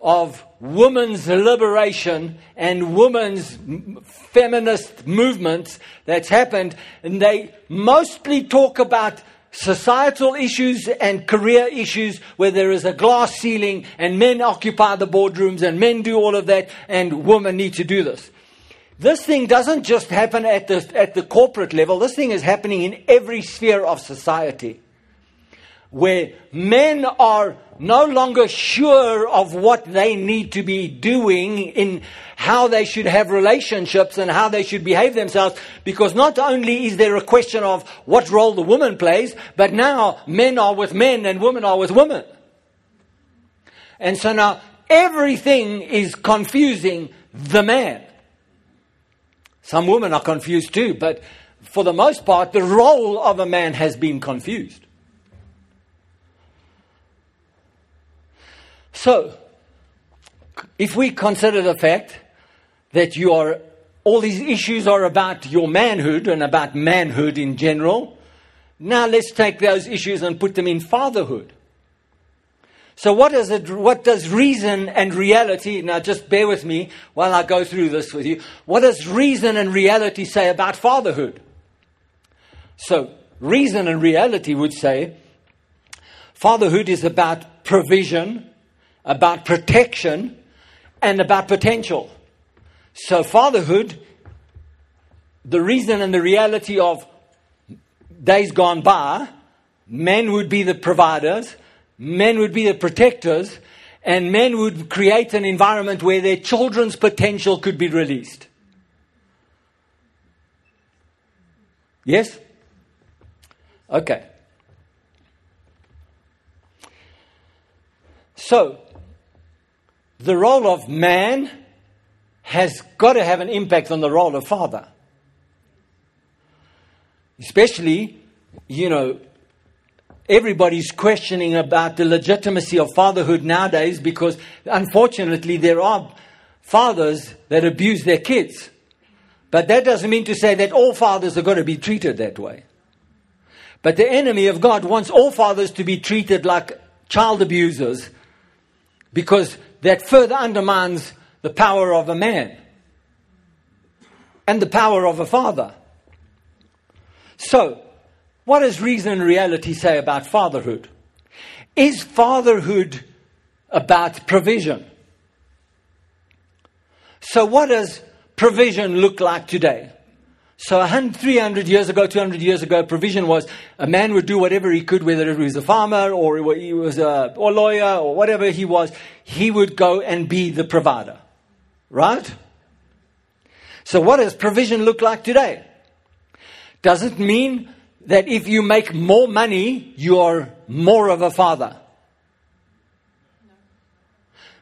of women's liberation and women's feminist movements that's happened, and they mostly talk about societal issues and career issues where there is a glass ceiling and men occupy the boardrooms and men do all of that and women need to do this. This thing doesn't just happen at the, at the corporate level, this thing is happening in every sphere of society where men are no longer sure of what they need to be doing in how they should have relationships and how they should behave themselves because not only is there a question of what role the woman plays, but now men are with men and women are with women. And so now everything is confusing the man. Some women are confused too, but for the most part, the role of a man has been confused. So, if we consider the fact that you are, all these issues are about your manhood and about manhood in general, now let's take those issues and put them in fatherhood. So, what, is it, what does reason and reality, now just bear with me while I go through this with you. What does reason and reality say about fatherhood? So, reason and reality would say fatherhood is about provision, about protection, and about potential. So, fatherhood, the reason and the reality of days gone by, men would be the providers, men would be the protectors, and men would create an environment where their children's potential could be released. Yes? Okay. So, the role of man has got to have an impact on the role of father. Especially, you know, everybody's questioning about the legitimacy of fatherhood nowadays because unfortunately there are fathers that abuse their kids. But that doesn't mean to say that all fathers are going to be treated that way. But the enemy of God wants all fathers to be treated like child abusers because that further undermines the power of a man and the power of a father. So, what does reason and reality say about fatherhood? Is fatherhood about provision? So, what does provision look like today? So 300 years ago, 200 years ago, provision was a man would do whatever he could, whether it was a farmer or he was a or lawyer or whatever he was, he would go and be the provider. Right? So what does provision look like today? Does it mean that if you make more money, you are more of a father?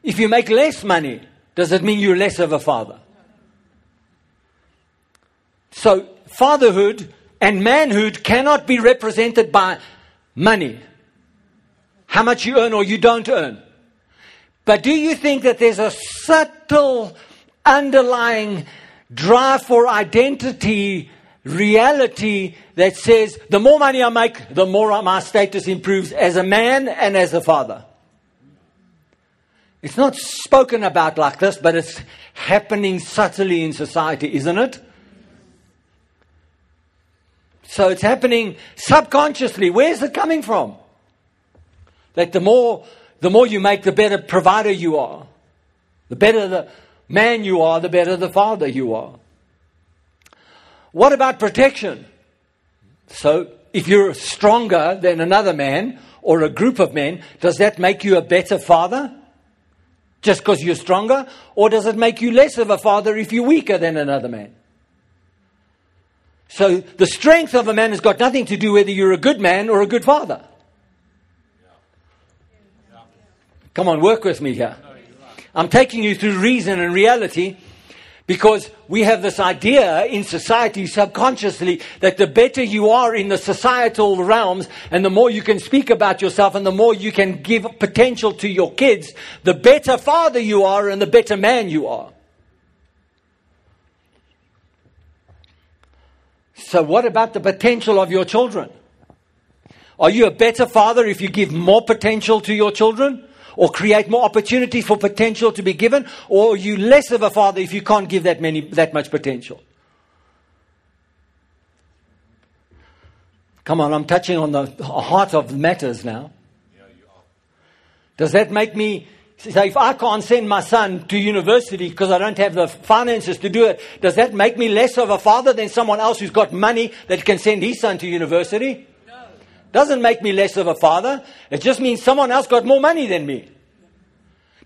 If you make less money, does it mean you're less of a father? So, fatherhood and manhood cannot be represented by money. How much you earn or you don't earn. But do you think that there's a subtle underlying drive for identity reality that says the more money I make, the more my status improves as a man and as a father? It's not spoken about like this, but it's happening subtly in society, isn't it? So it's happening subconsciously. Where's it coming from? That the more, the more you make, the better provider you are. The better the man you are, the better the father you are. What about protection? So, if you're stronger than another man or a group of men, does that make you a better father? Just because you're stronger? Or does it make you less of a father if you're weaker than another man? So, the strength of a man has got nothing to do whether you're a good man or a good father. Come on, work with me here. I'm taking you through reason and reality because we have this idea in society subconsciously that the better you are in the societal realms and the more you can speak about yourself and the more you can give potential to your kids, the better father you are and the better man you are. So, what about the potential of your children? Are you a better father if you give more potential to your children? or create more opportunities for potential to be given, or are you less of a father if you can't give that many that much potential? Come on, I'm touching on the heart of matters now. Does that make me say if I can't send my son to university because I don't have the finances to do it, does that make me less of a father than someone else who's got money that can send his son to university? No. Doesn't make me less of a father. It just means someone else got more money than me.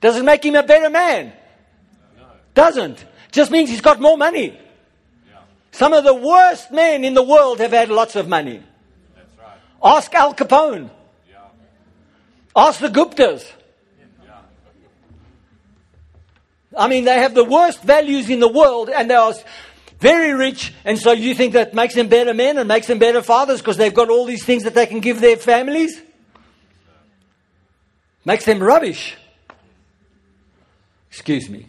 Doesn't make him a better man. No. Doesn't. Just means he's got more money. Some of the worst men in the world have had lots of money. That's right. Ask Al Capone. Yeah. Ask the Guptas. I mean, they have the worst values in the world, and they are very rich, and so you think that makes them better men and makes them better fathers because they've got all these things that they can give their families? Makes them rubbish. Excuse me.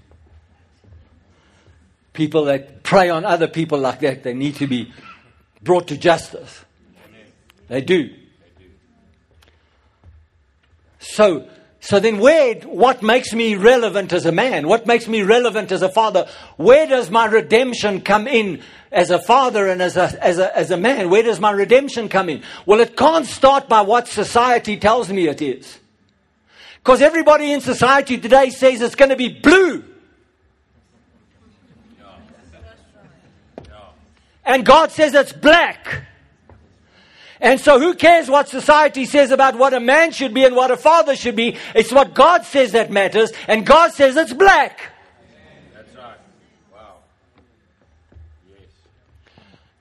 People that prey on other people like that, they need to be brought to justice. They do. So, so then, where, what makes me relevant as a man? What makes me relevant as a father? Where does my redemption come in as a father and as a, as a, as a man? Where does my redemption come in? Well, it can't start by what society tells me it is. Because everybody in society today says it's going to be blue. And God says it's black. And so who cares what society says about what a man should be and what a father should be? It's what God says that matters, and God says it's black. That's right. Wow. Yes.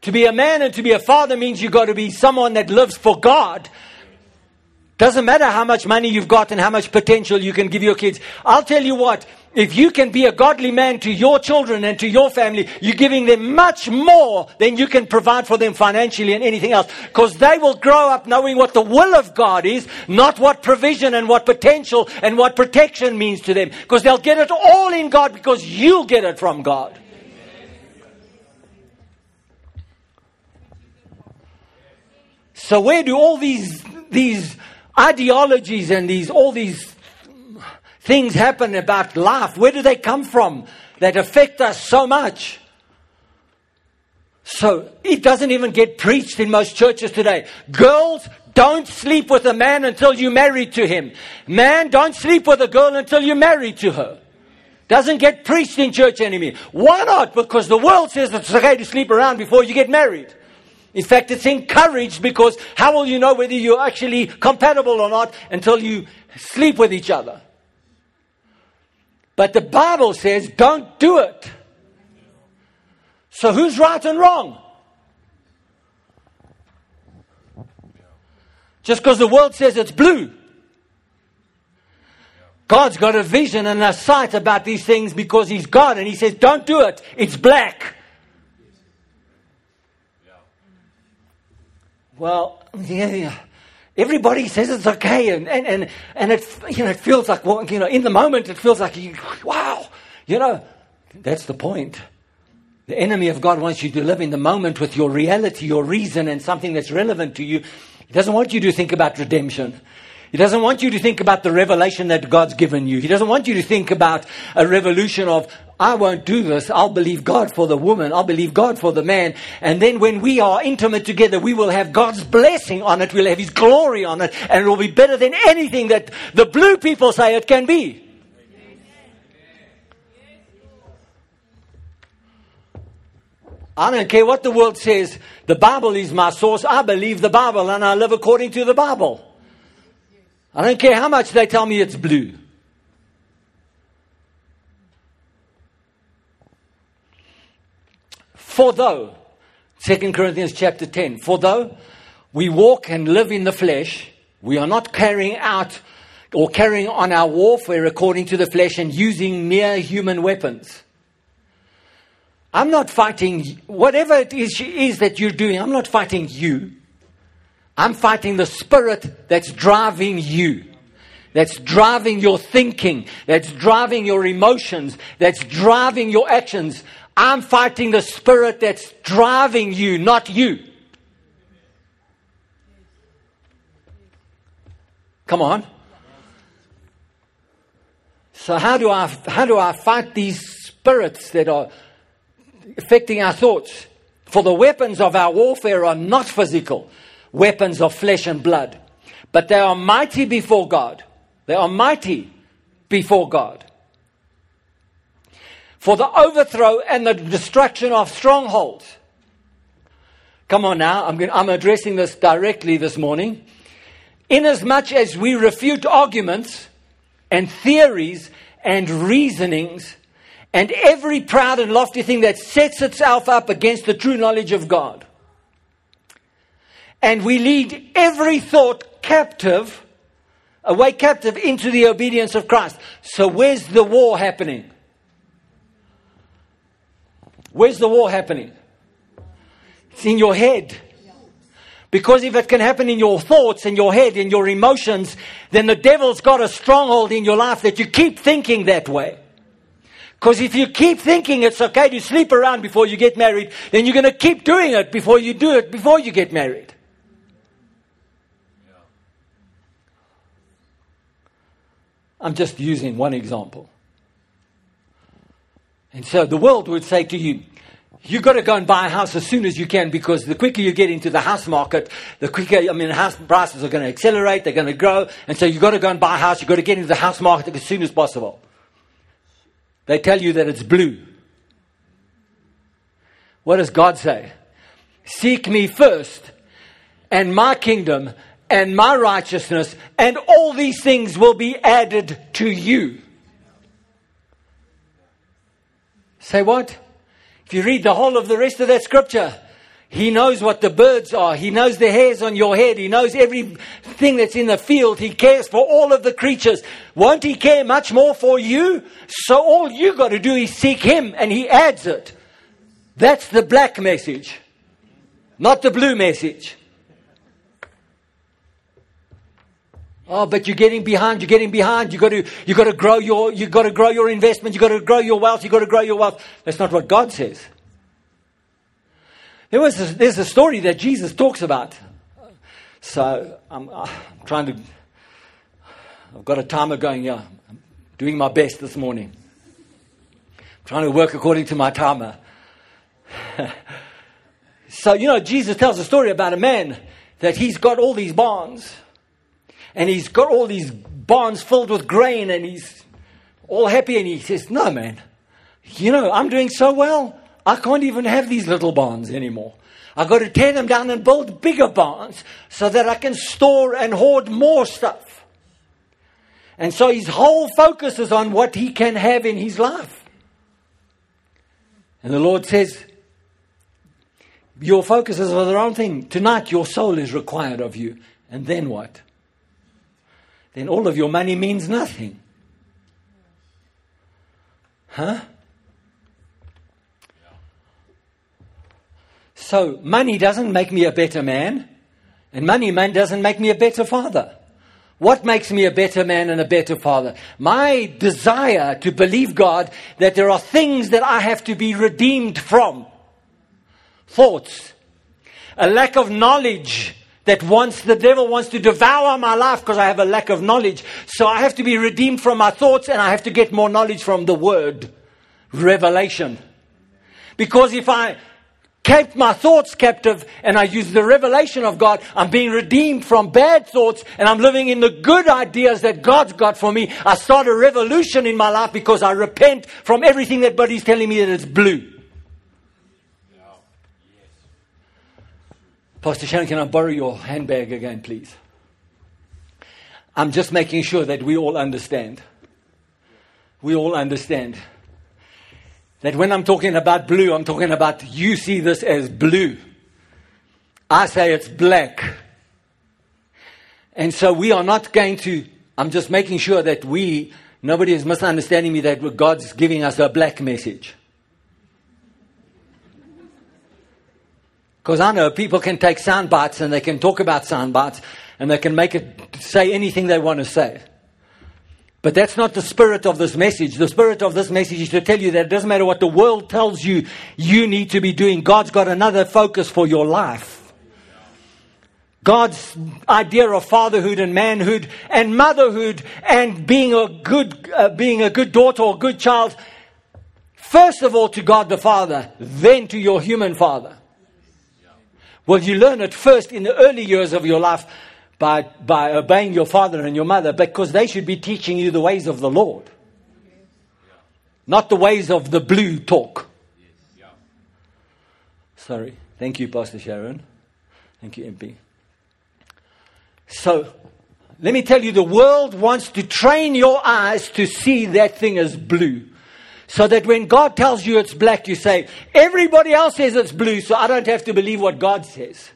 To be a man and to be a father means you've got to be someone that lives for God. Doesn't matter how much money you've got and how much potential you can give your kids. I'll tell you what, if you can be a godly man to your children and to your family, you're giving them much more than you can provide for them financially and anything else. Because they will grow up knowing what the will of God is, not what provision and what potential and what protection means to them. Because they'll get it all in God because you'll get it from God. So where do all these, these ideologies and these, all these things happen about life. Where do they come from that affect us so much? So it doesn't even get preached in most churches today. Girls, don't sleep with a man until you're married to him. Man, don't sleep with a girl until you're married to her. Doesn't get preached in church anymore. Why not? Because the world says it's okay to sleep around before you get married. In fact, it's encouraged because how will you know whether you're actually compatible or not until you sleep with each other? But the Bible says don't do it. So who's right and wrong? Just because the world says it's blue. God's got a vision and a sight about these things because He's God and He says, don't do it. It's black. Well, yeah, yeah. Everybody says it's okay, and, and, and, and it, you know, it feels like, well, you know, in the moment it feels like, wow, you know, that's the point. The enemy of God wants you to live in the moment with your reality, your reason, and something that's relevant to you. He doesn't want you to think about redemption. He doesn't want you to think about the revelation that God's given you. He doesn't want you to think about a revolution of, I won't do this. I'll believe God for the woman. I'll believe God for the man. And then when we are intimate together, we will have God's blessing on it. We'll have His glory on it. And it will be better than anything that the blue people say it can be. I don't care what the world says. The Bible is my source. I believe the Bible and I live according to the Bible. I don't care how much they tell me it's blue. For though, 2 Corinthians chapter 10, for though we walk and live in the flesh, we are not carrying out or carrying on our warfare according to the flesh and using mere human weapons. I'm not fighting whatever it is, is that you're doing. I'm not fighting you. I'm fighting the spirit that's driving you. That's driving your thinking. That's driving your emotions. That's driving your actions. I'm fighting the spirit that's driving you, not you. Come on. So how do I how do I fight these spirits that are affecting our thoughts. For the weapons of our warfare are not physical, weapons of flesh and blood, but they are mighty before God. They are mighty before God. For the overthrow and the destruction of strongholds. Come on now, I'm, I'm addressing this directly this morning. Inasmuch as we refute arguments and theories and reasonings and every proud and lofty thing that sets itself up against the true knowledge of God. And we lead every thought captive, away captive into the obedience of Christ. So where's the war happening? Where's the war happening? It's in your head. Because if it can happen in your thoughts, in your head, in your emotions, then the devil's got a stronghold in your life that you keep thinking that way. Because if you keep thinking it's okay to sleep around before you get married, then you're going to keep doing it before you do it before you get married. I'm just using one example. And so the world would say to you, you've got to go and buy a house as soon as you can because the quicker you get into the house market, the quicker, I mean, house prices are going to accelerate, they're going to grow. And so you've got to go and buy a house, you've got to get into the house market as soon as possible. They tell you that it's blue. What does God say? Seek me first and my kingdom and my righteousness, and all these things will be added to you. Say what? If you read the whole of the rest of that scripture, he knows what the birds are. He knows the hairs on your head. He knows everything that's in the field. He cares for all of the creatures. Won't he care much more for you? So all you got to do is seek him and he adds it. That's the black message, not the blue message. Oh, but you're getting behind, you're getting behind. You got to, you got to grow your, you got to grow your investment, you got to grow your wealth, you got to grow your wealth. That's not what God says. There was a, there's a story that Jesus talks about. So I'm, I'm trying to, I've got a timer going, yeah. I'm doing my best this morning. I'm trying to work according to my timer. so, you know, Jesus tells a story about a man that he's got all these barns. And he's got all these barns filled with grain and he's all happy and he says, No, man, you know, I'm doing so well. I can't even have these little barns anymore. I've got to tear them down and build bigger barns so that I can store and hoard more stuff. And so his whole focus is on what he can have in his life. And the Lord says, Your focus is on the wrong thing. Tonight, your soul is required of you. And then what? Then all of your money means nothing. Huh? So money doesn't make me a better man, and money man doesn't make me a better father. What makes me a better man and a better father? My desire to believe God that there are things that I have to be redeemed from. Thoughts. A lack of knowledge that wants, the devil wants to devour my life because I have a lack of knowledge. So I have to be redeemed from my thoughts and I have to get more knowledge from the word. Revelation. Because if I kept my thoughts captive and I use the revelation of God, I'm being redeemed from bad thoughts and I'm living in the good ideas that God's got for me. I start a revolution in my life because I repent from everything that body's telling me that it's blue. Pastor Shannon, can I borrow your handbag again, please? I'm just making sure that we all understand. We all understand that when I'm talking about blue, I'm talking about you see this as blue. I say it's black. And so we are not going to, I'm just making sure that we, nobody is misunderstanding me that God's giving us a black message. Because I know people can take sound bites and they can talk about sound bites and they can make it say anything they want to say. But that's not the spirit of this message. The spirit of this message is to tell you that it doesn't matter what the world tells you, you need to be doing. God's got another focus for your life. God's idea of fatherhood and manhood and motherhood and being a good, uh, being a good daughter or good child, first of all to God the Father, then to your human father. Well, you learn it first in the early years of your life by, by obeying your father and your mother because they should be teaching you the ways of the Lord, not the ways of the blue talk. Sorry. Thank you, Pastor Sharon. Thank you, MP. So, let me tell you, the world wants to train your eyes to see that thing as blue. So that when God tells you it's black, you say, everybody else says it's blue, so I don't have to believe what God says.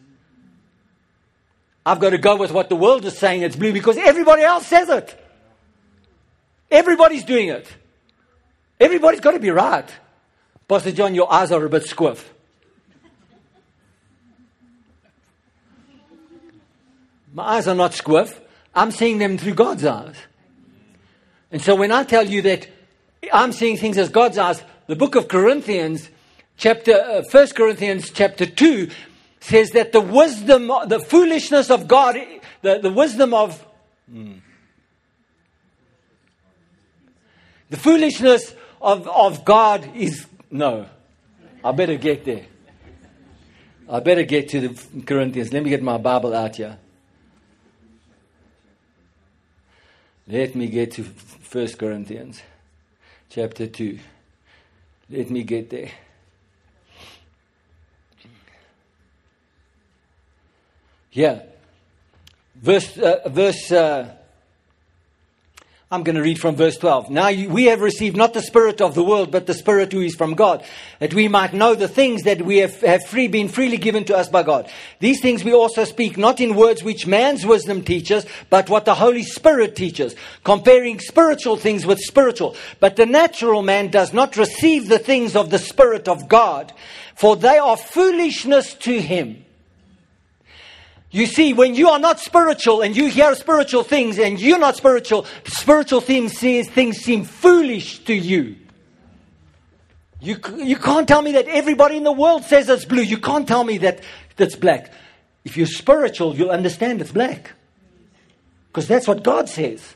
I've got to go with what the world is saying it's blue because everybody else says it. Everybody's doing it. Everybody's got to be right. Pastor John, your eyes are a bit squiff. My eyes are not squiff. I'm seeing them through God's eyes. And so when I tell you that I'm seeing things as God's eyes. The book of Corinthians, chapter, uh, 1 Corinthians chapter 2, says that the wisdom, the foolishness of God, the, the wisdom of, hmm, the foolishness of, of God is, no. I better get there. I better get to the Corinthians. Let me get my Bible out here. Let me get to 1 Corinthians chapter 2. Let me get there. Yeah. Verse, uh, verse uh, I'm going to read from verse 12. Now we have received not the Spirit of the world, but the Spirit who is from God, that we might know the things that we have, have free, been freely given to us by God. These things we also speak, not in words which man's wisdom teaches, but what the Holy Spirit teaches, comparing spiritual things with spiritual. But the natural man does not receive the things of the Spirit of God, for they are foolishness to him you see, when you are not spiritual and you hear spiritual things and you're not spiritual, spiritual things, things seem foolish to you. You, you can't tell me that everybody in the world says it's blue. You can't tell me that that's black. If you're spiritual, you'll understand it's black. Because that's what God says.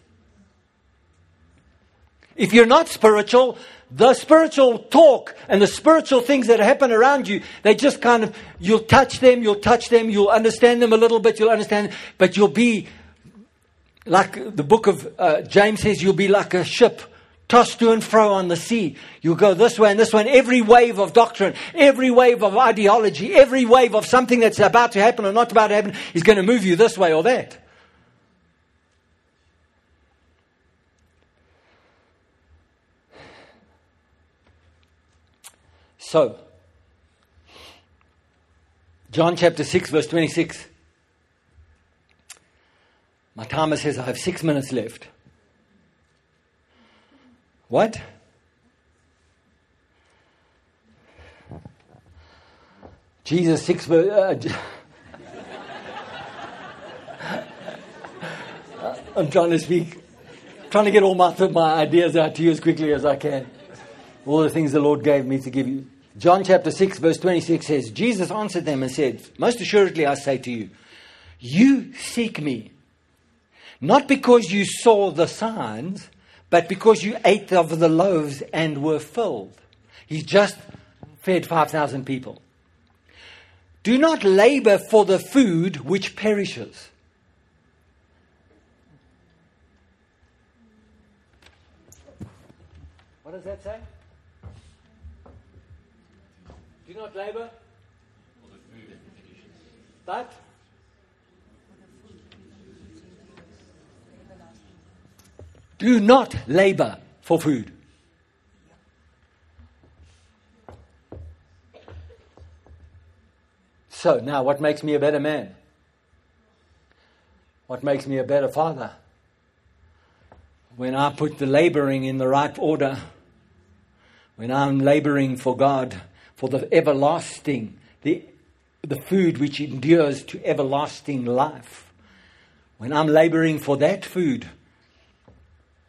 If you're not spiritual, the spiritual talk and the spiritual things that happen around you, they just kind of, you'll touch them, you'll touch them, you'll understand them a little bit, you'll understand, but you'll be like the book of uh, James says, you'll be like a ship tossed to and fro on the sea. You'll go this way and this way, and every wave of doctrine, every wave of ideology, every wave of something that's about to happen or not about to happen is going to move you this way or that. So, John chapter 6, verse 26. My timer says I have six minutes left. What? Jesus, six. Uh, I'm trying to speak, trying to get all my, my ideas out to you as quickly as I can. All the things the Lord gave me to give you. John chapter 6, verse 26 says, Jesus answered them and said, Most assuredly I say to you, You seek me, not because you saw the signs, but because you ate of the loaves and were filled. He's just fed 5,000 people. Do not labor for the food which perishes. What does that say? Do not labor but do not labor for food. So, now what makes me a better man? What makes me a better father? When I put the laboring in the right order, when I'm laboring for God, for the everlasting, the, the food which endures to everlasting life. When I'm laboring for that food,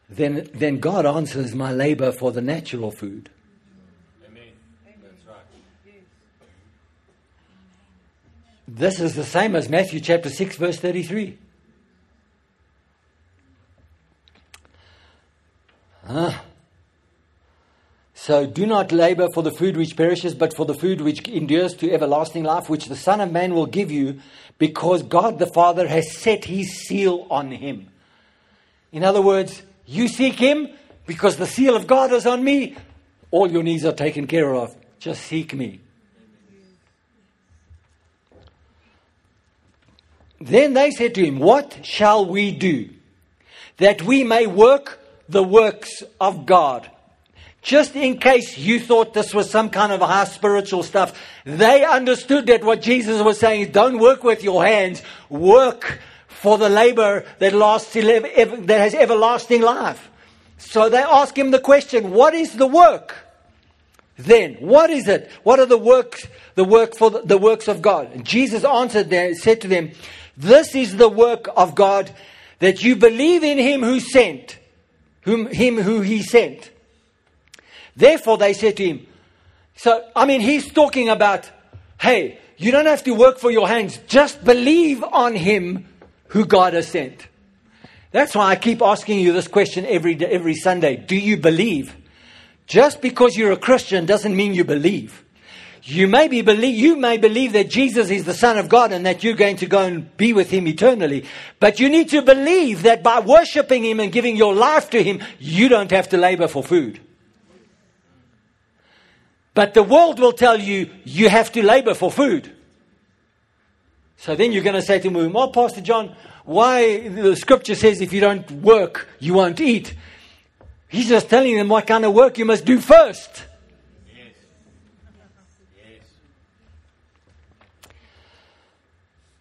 then, then God answers my labor for the natural food. Amen. That's right. This is the same as Matthew chapter 6, verse 33. Huh? So do not labor for the food which perishes, but for the food which endures to everlasting life, which the Son of Man will give you, because God the Father has set his seal on him. In other words, you seek him because the seal of God is on me. All your needs are taken care of. Just seek me. Then they said to him, What shall we do that we may work the works of God? Just in case you thought this was some kind of high spiritual stuff, they understood that what Jesus was saying is don't work with your hands, work for the labor that lasts that has everlasting life. So they ask him the question, what is the work? Then, what is it? What are the works, the work for the, the works of God? And Jesus answered them, said to them, this is the work of God that you believe in him who sent, whom, him who he sent. Therefore, they said to him, so, I mean, he's talking about, hey, you don't have to work for your hands. Just believe on him who God has sent. That's why I keep asking you this question every, every Sunday. Do you believe? Just because you're a Christian doesn't mean you believe. You may, be believe, you may believe that Jesus is the Son of God and that you're going to go and be with Him eternally. But you need to believe that by worshiping Him and giving your life to Him, you don't have to labor for food. But the world will tell you you have to labor for food. So then you're going to say to me, well, Pastor John, why the scripture says if you don't work, you won't eat. He's just telling them what kind of work you must do first. Yes.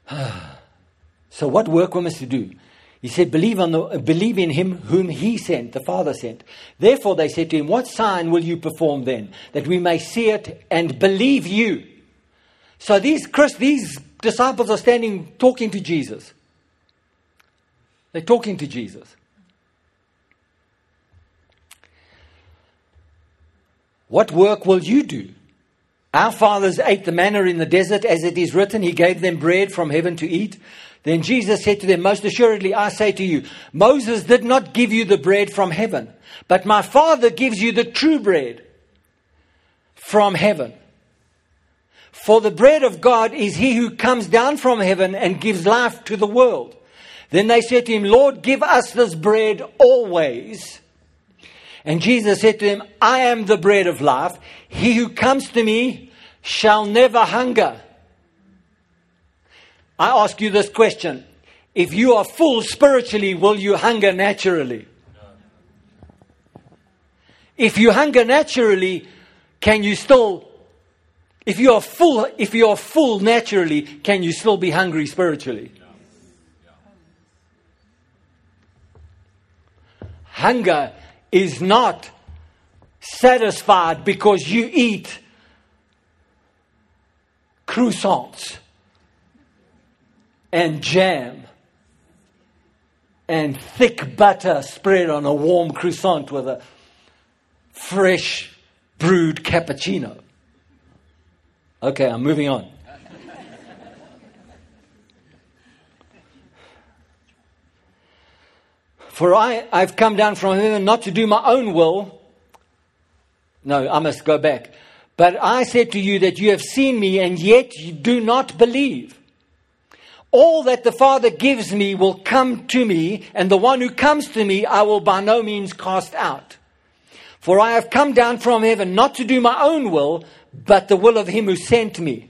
Yes. so what work we must do? He said, believe, the, believe in him whom he sent, the Father sent. Therefore they said to him, What sign will you perform then, that we may see it and believe you? So these, Chris, these disciples are standing talking to Jesus. They're talking to Jesus. What work will you do? Our fathers ate the manna in the desert, as it is written, He gave them bread from heaven to eat. Then Jesus said to them, Most assuredly, I say to you, Moses did not give you the bread from heaven, but my Father gives you the true bread from heaven. For the bread of God is he who comes down from heaven and gives life to the world. Then they said to him, Lord, give us this bread always. And Jesus said to them, I am the bread of life. He who comes to me shall never hunger. I ask you this question. If you are full spiritually, will you hunger naturally? If you hunger naturally, can you still if you are full if you are full naturally, can you still be hungry spiritually? Hunger is not satisfied because you eat croissants and jam and thick butter spread on a warm croissant with a fresh brewed cappuccino. Okay, I'm moving on. For I, I've come down from heaven not to do my own will. No, I must go back. But I said to you that you have seen me, and yet you do not believe. All that the Father gives me will come to me, and the one who comes to me I will by no means cast out. For I have come down from heaven not to do my own will, but the will of him who sent me.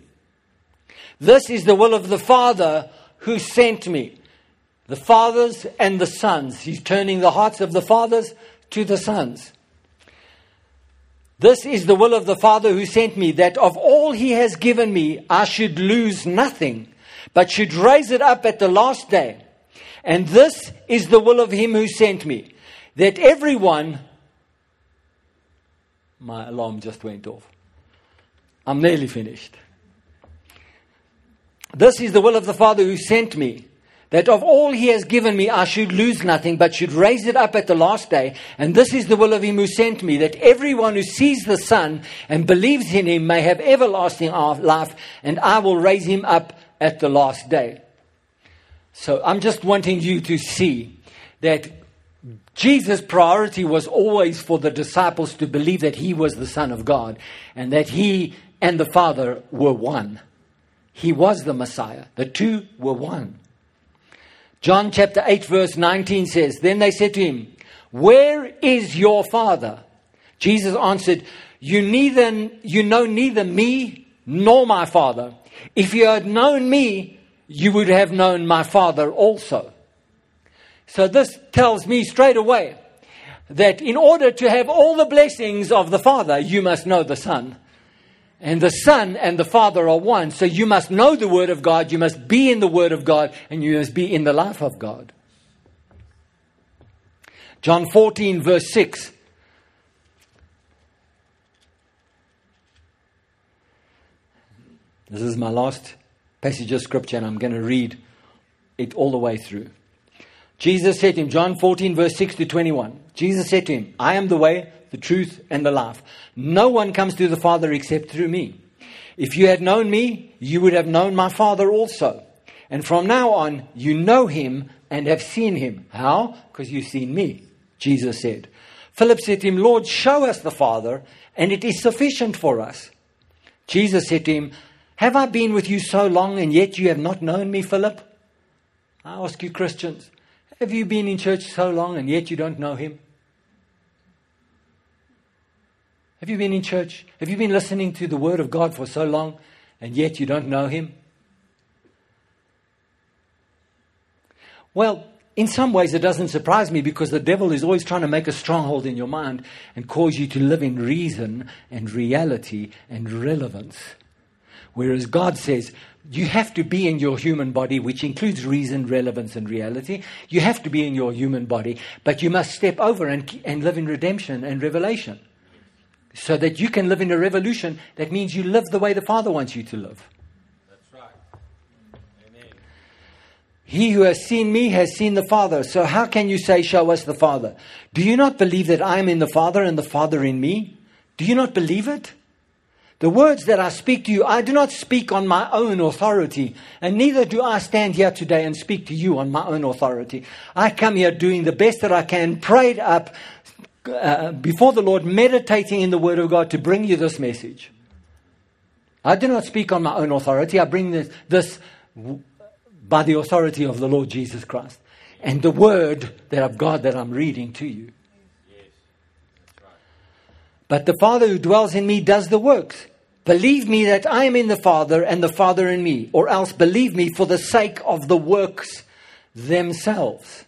This is the will of the Father who sent me. The fathers and the sons. He's turning the hearts of the fathers to the sons. This is the will of the Father who sent me, that of all he has given me, I should lose nothing but should raise it up at the last day. And this is the will of him who sent me, that everyone. My alarm just went off. I'm nearly finished. This is the will of the Father who sent me, that of all he has given me I should lose nothing, but should raise it up at the last day. And this is the will of him who sent me, that everyone who sees the Son and believes in him may have everlasting life, and I will raise him up at the last day. So I'm just wanting you to see that Jesus' priority was always for the disciples to believe that he was the Son of God and that he and the Father were one. He was the Messiah. The two were one. John chapter 8, verse 19 says, Then they said to him, Where is your Father? Jesus answered, You neither you know neither me nor my Father. If you had known me, you would have known my Father also. So this tells me straight away that in order to have all the blessings of the Father, you must know the Son. And the Son and the Father are one. So you must know the Word of God, you must be in the Word of God, and you must be in the life of God. John 14, verse 6 This is my last passage of scripture, and I'm going to read it all the way through. Jesus said to him, John 14, verse 6 to 21. Jesus said to him, I am the way, the truth, and the life. No one comes to the Father except through me. If you had known me, you would have known my Father also. And from now on, you know him and have seen him. How? Because you've seen me, Jesus said. Philip said to him, Lord, show us the Father, and it is sufficient for us. Jesus said to him, have I been with you so long and yet you have not known me, Philip? I ask you, Christians, have you been in church so long and yet you don't know him? Have you been in church? Have you been listening to the Word of God for so long and yet you don't know him? Well, in some ways, it doesn't surprise me because the devil is always trying to make a stronghold in your mind and cause you to live in reason and reality and relevance. Whereas God says, you have to be in your human body, which includes reason, relevance, and reality. You have to be in your human body, but you must step over and, and live in redemption and revelation. So that you can live in a revolution, that means you live the way the Father wants you to live. That's right. Amen. He who has seen me has seen the Father. So how can you say, Show us the Father? Do you not believe that I am in the Father and the Father in me? Do you not believe it? The words that I speak to you, I do not speak on my own authority, and neither do I stand here today and speak to you on my own authority. I come here doing the best that I can, prayed up uh, before the Lord, meditating in the Word of God to bring you this message. I do not speak on my own authority. I bring this, this by the authority of the Lord Jesus Christ and the Word that of God that I'm reading to you. But the Father who dwells in me does the works. Believe me that I am in the Father and the Father in me, or else believe me for the sake of the works themselves.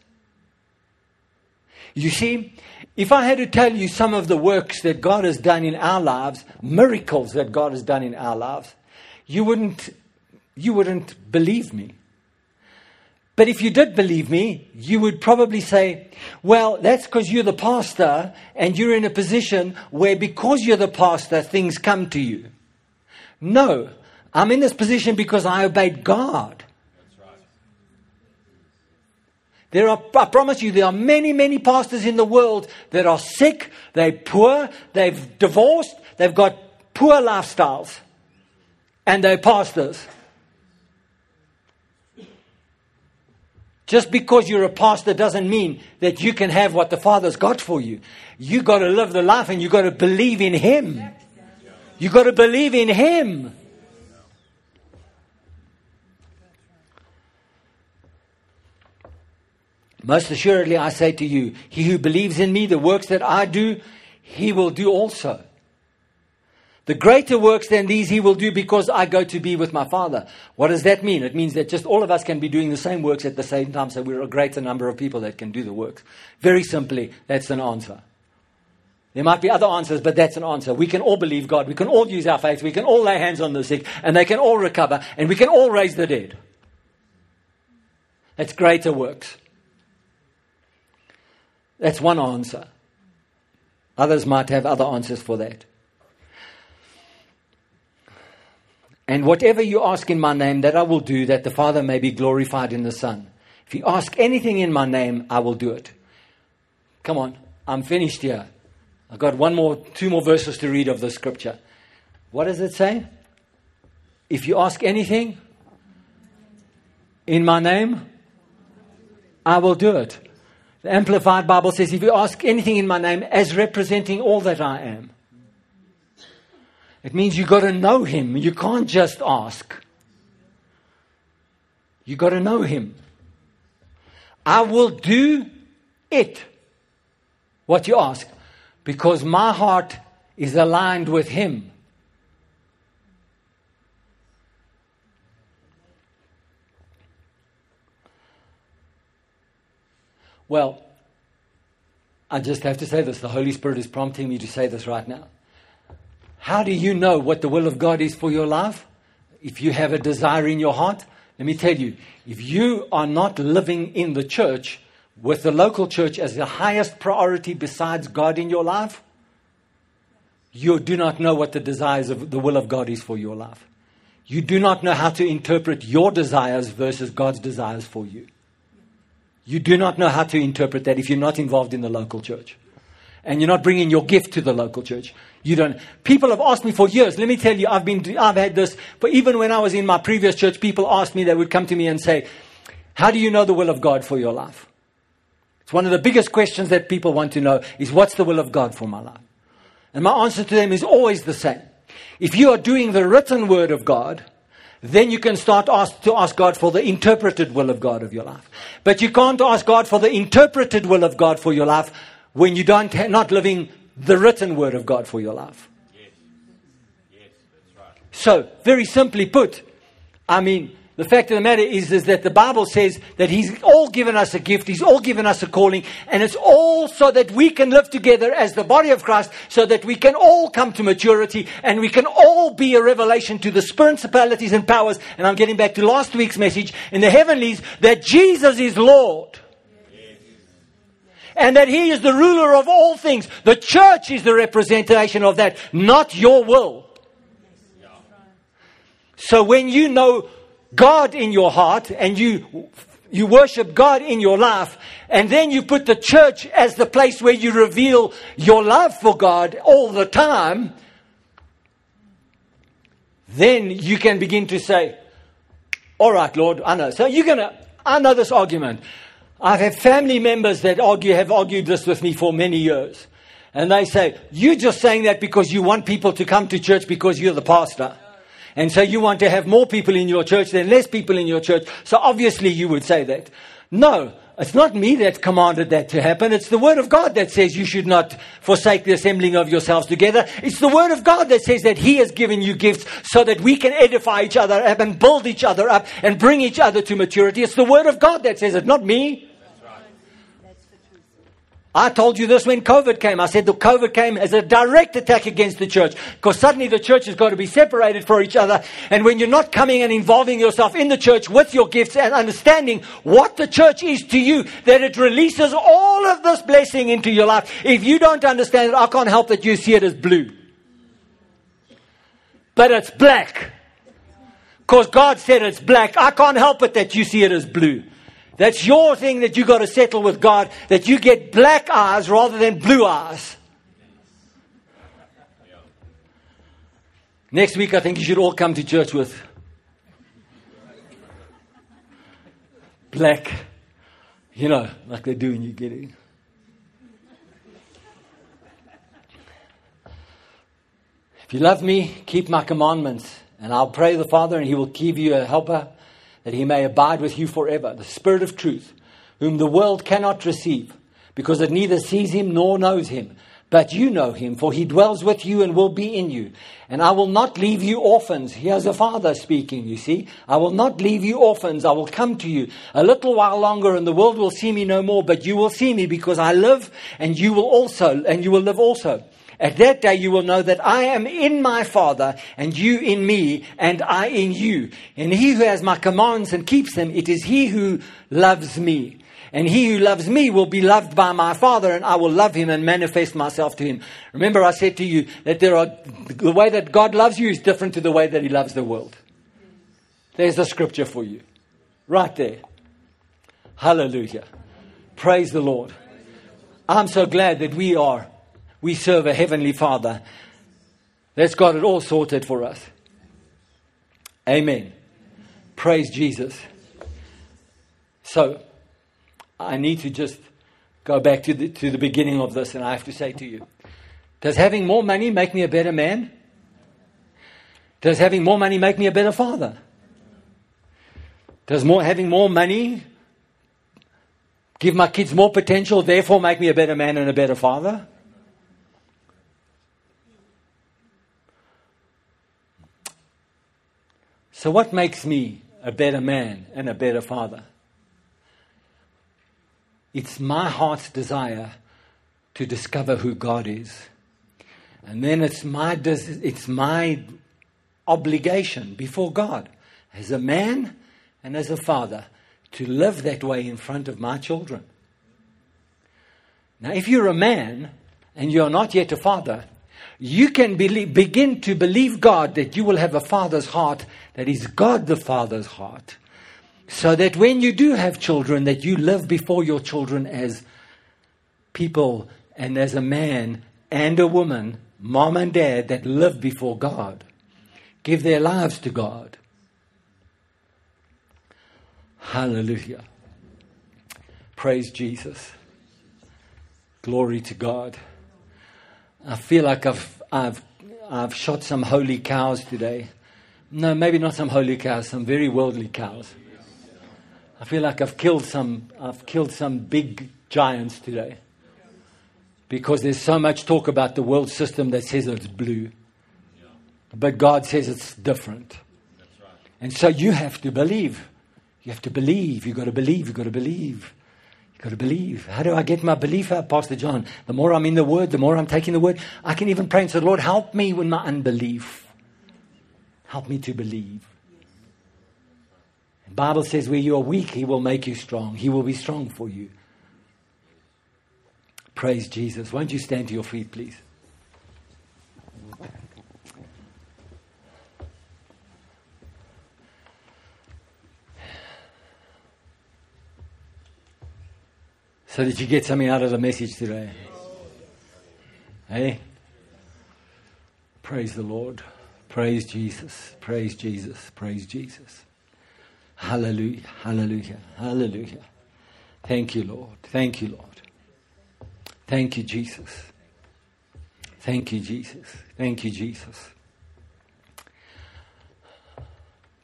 You see, if I had to tell you some of the works that God has done in our lives, miracles that God has done in our lives, you wouldn't, you wouldn't believe me. But if you did believe me, you would probably say, well, that's because you're the pastor and you're in a position where because you're the pastor, things come to you. No, I'm in this position because I obeyed God. There are, I promise you, there are many, many pastors in the world that are sick, they're poor, they've divorced, they've got poor lifestyles, and they're pastors. Just because you're a pastor doesn't mean that you can have what the Father's got for you. You've got to live the life and you've got to believe in Him. You got to believe in Him. Most assuredly, I say to you, he who believes in me, the works that I do, he will do also. The greater works than these he will do because I go to be with my Father. What does that mean? It means that just all of us can be doing the same works at the same time, so we're a greater number of people that can do the works. Very simply, that's an answer. There might be other answers, but that's an answer. We can all believe God. We can all use our faith. We can all lay hands on the sick, and they can all recover, and we can all raise the dead. That's greater works. That's one answer. Others might have other answers for that. And whatever you ask in my name, that I will do, that the Father may be glorified in the Son. If you ask anything in my name, I will do it. Come on, I'm finished here. I've got one more, two more verses to read of the scripture. What does it say? If you ask anything in my name, I will do it. The Amplified Bible says, if you ask anything in my name as representing all that I am, it means you've got to know him. You can't just ask. You've got to know him. I will do it, what you ask, because my heart is aligned with him. Well, I just have to say this. The Holy Spirit is prompting me to say this right now. How do you know what the will of God is for your life? If you have a desire in your heart, let me tell you, if you are not living in the church with the local church as the highest priority besides God in your life, you do not know what the desires of the will of God is for your life. You do not know how to interpret your desires versus God's desires for you. You do not know how to interpret that if you're not involved in the local church. And you're not bringing your gift to the local church. You don't. People have asked me for years. Let me tell you, I've been, I've had this. But even when I was in my previous church, people asked me, they would come to me and say, how do you know the will of God for your life? It's one of the biggest questions that people want to know is what's the will of God for my life? And my answer to them is always the same. If you are doing the written word of God, then you can start ask, to ask God for the interpreted will of God of your life. But you can't ask God for the interpreted will of God for your life when you don't ha- not living the written word of God for your life. Yes. Yes, that's right. So, very simply put, I mean, the fact of the matter is, is that the Bible says that He's all given us a gift, He's all given us a calling, and it's all so that we can live together as the body of Christ, so that we can all come to maturity and we can all be a revelation to the principalities and powers. And I'm getting back to last week's message in the heavenlies that Jesus is Lord. And that He is the ruler of all things. The church is the representation of that, not your will. So when you know God in your heart and you you worship God in your life, and then you put the church as the place where you reveal your love for God all the time, then you can begin to say, All right, Lord, I know. So you're going to, I know this argument. I've family members that argue, have argued this with me for many years. And they say, You're just saying that because you want people to come to church because you're the pastor. And so you want to have more people in your church than less people in your church. So obviously you would say that. No, it's not me that commanded that to happen. It's the Word of God that says you should not forsake the assembling of yourselves together. It's the Word of God that says that He has given you gifts so that we can edify each other up and build each other up and bring each other to maturity. It's the Word of God that says it, not me. I told you this when COVID came. I said the COVID came as a direct attack against the church because suddenly the church has got to be separated from each other. And when you're not coming and involving yourself in the church with your gifts and understanding what the church is to you, that it releases all of this blessing into your life. If you don't understand it, I can't help that you see it as blue. But it's black. Because God said it's black. I can't help it that you see it as blue. That's your thing that you got to settle with God, that you get black eyes rather than blue eyes. Next week, I think you should all come to church with black You know, like they do when you get in. If you love me, keep my commandments, and I'll pray the Father, and he will give you a helper that he may abide with you forever, the Spirit of truth, whom the world cannot receive, because it neither sees him nor knows him. But you know him, for he dwells with you and will be in you. And I will not leave you orphans. Here's a father speaking, you see. I will not leave you orphans. I will come to you a little while longer, and the world will see me no more, but you will see me because I live, and you will also, and you will live also. At that day you will know that I am in my Father, and you in me, and I in you. And he who has my commands and keeps them, it is he who loves me. And he who loves me will be loved by my Father, and I will love him and manifest myself to him. Remember, I said to you that there are, the way that God loves you is different to the way that he loves the world. There's the scripture for you. Right there. Hallelujah. Praise the Lord. I'm so glad that we are, we serve a heavenly Father that's got it all sorted for us. Amen. Praise Jesus. So, I need to just go back to the, to the beginning of this, and I have to say to you Does having more money make me a better man? Does having more money make me a better father? Does more, having more money give my kids more potential, therefore make me a better man and a better father? So, what makes me a better man and a better father? It's my heart's desire to discover who God is. And then it's my, it's my obligation before God as a man and as a father to live that way in front of my children. Now, if you're a man and you're not yet a father, you can believe, begin to believe God that you will have a father's heart that is God the Father's heart. So that when you do have children, that you live before your children as people and as a man and a woman, mom and dad, that live before God, give their lives to God. Hallelujah. Praise Jesus. Glory to God. I feel like I've, I've, I've shot some holy cows today. No, maybe not some holy cows, some very worldly cows. I feel like I've killed some, I've killed some big giants today. Because there's so much talk about the world system that says it's blue. But God says it's different. And so you have to believe. You have to believe. You've got to believe. You've got to believe. Got to believe. How do I get my belief out, Pastor John? The more I'm in the Word, the more I'm taking the Word. I can even pray and say, Lord, help me with my unbelief. Help me to believe. The Bible says where you are weak, he will make you strong. He will be strong for you. Praise Jesus. Won't you stand to your feet, please? So did you get something out of the message today? Hey? Eh? Praise the Lord. Praise Jesus. Praise Jesus. Praise Jesus. Hallelujah, hallelujah, hallelujah. Thank you, Lord. Thank you, Lord. Thank you, Jesus. Thank you, Jesus. Thank you, Jesus.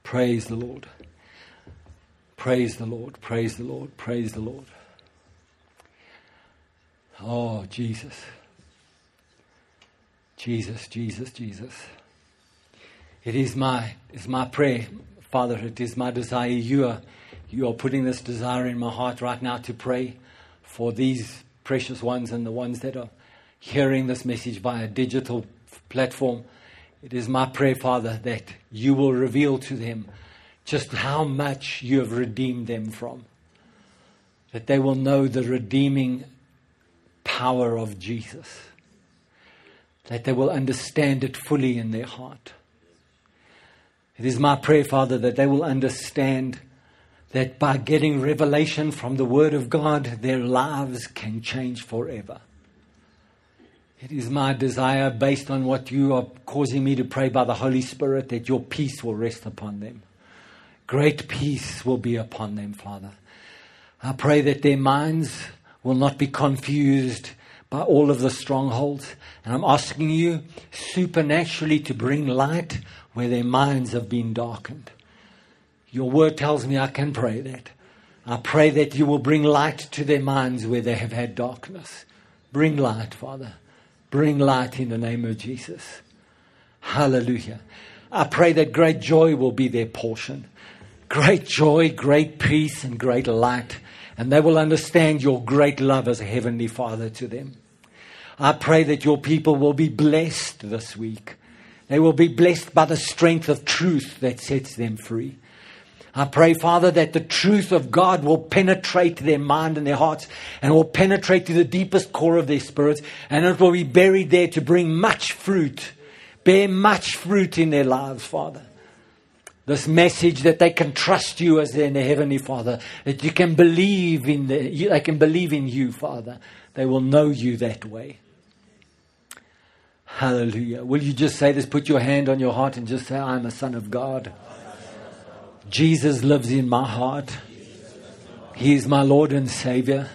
Praise the Lord. Praise the Lord. Praise the Lord. Praise the Lord. Oh, Jesus. Jesus, Jesus, Jesus. It is my, it's my prayer Father, it is my desire. You are, you are putting this desire in my heart right now to pray for these precious ones and the ones that are hearing this message via digital platform. It is my prayer, Father, that you will reveal to them just how much you have redeemed them from. That they will know the redeeming power of Jesus. That they will understand it fully in their heart. It is my prayer, Father, that they will understand that by getting revelation from the Word of God, their lives can change forever. It is my desire, based on what you are causing me to pray by the Holy Spirit, that your peace will rest upon them. Great peace will be upon them, Father. I pray that their minds will not be confused by all of the strongholds. And I'm asking you supernaturally to bring light where their minds have been darkened. Your word tells me I can pray that. I pray that you will bring light to their minds where they have had darkness. Bring light, Father. Bring light in the name of Jesus. Hallelujah. I pray that great joy will be their portion. Great joy, great peace, and great light. And they will understand your great love as a heavenly Father to them. I pray that your people will be blessed this week. They will be blessed by the strength of truth that sets them free. I pray, Father, that the truth of God will penetrate their mind and their hearts and will penetrate to the deepest core of their spirits and it will be buried there to bring much fruit, bear much fruit in their lives, Father. This message that they can trust you as their Heavenly Father, that you can believe in the, they can believe in you, Father. They will know you that way. Hallelujah. Will you just say this? Put your hand on your heart and just say, I'm a son of God. Jesus lives in my heart. He is my Lord and Savior.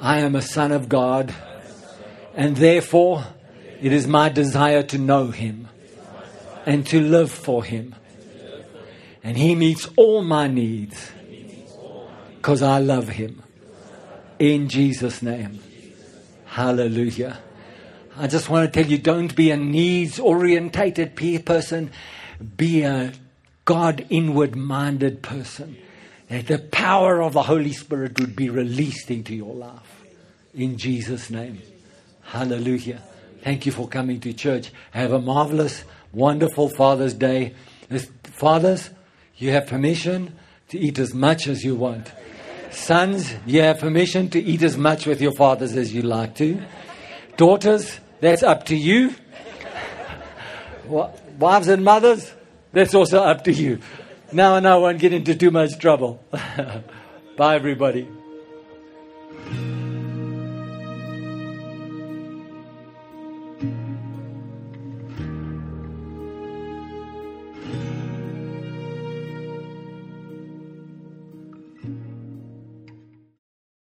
I am a son of God. And therefore, it is my desire to know Him and to live for Him. And He meets all my needs because I love Him. In Jesus' name. Hallelujah. I just want to tell you don't be a needs orientated person, be a God inward minded person. That the power of the Holy Spirit would be released into your life. In Jesus' name. Hallelujah. Thank you for coming to church. Have a marvelous, wonderful Father's Day. Fathers, you have permission to eat as much as you want. Sons, you have permission to eat as much with your fathers as you like to. Daughters, that's up to you. Wives and mothers, that's also up to you. Now and I won't get into too much trouble. Bye, everybody.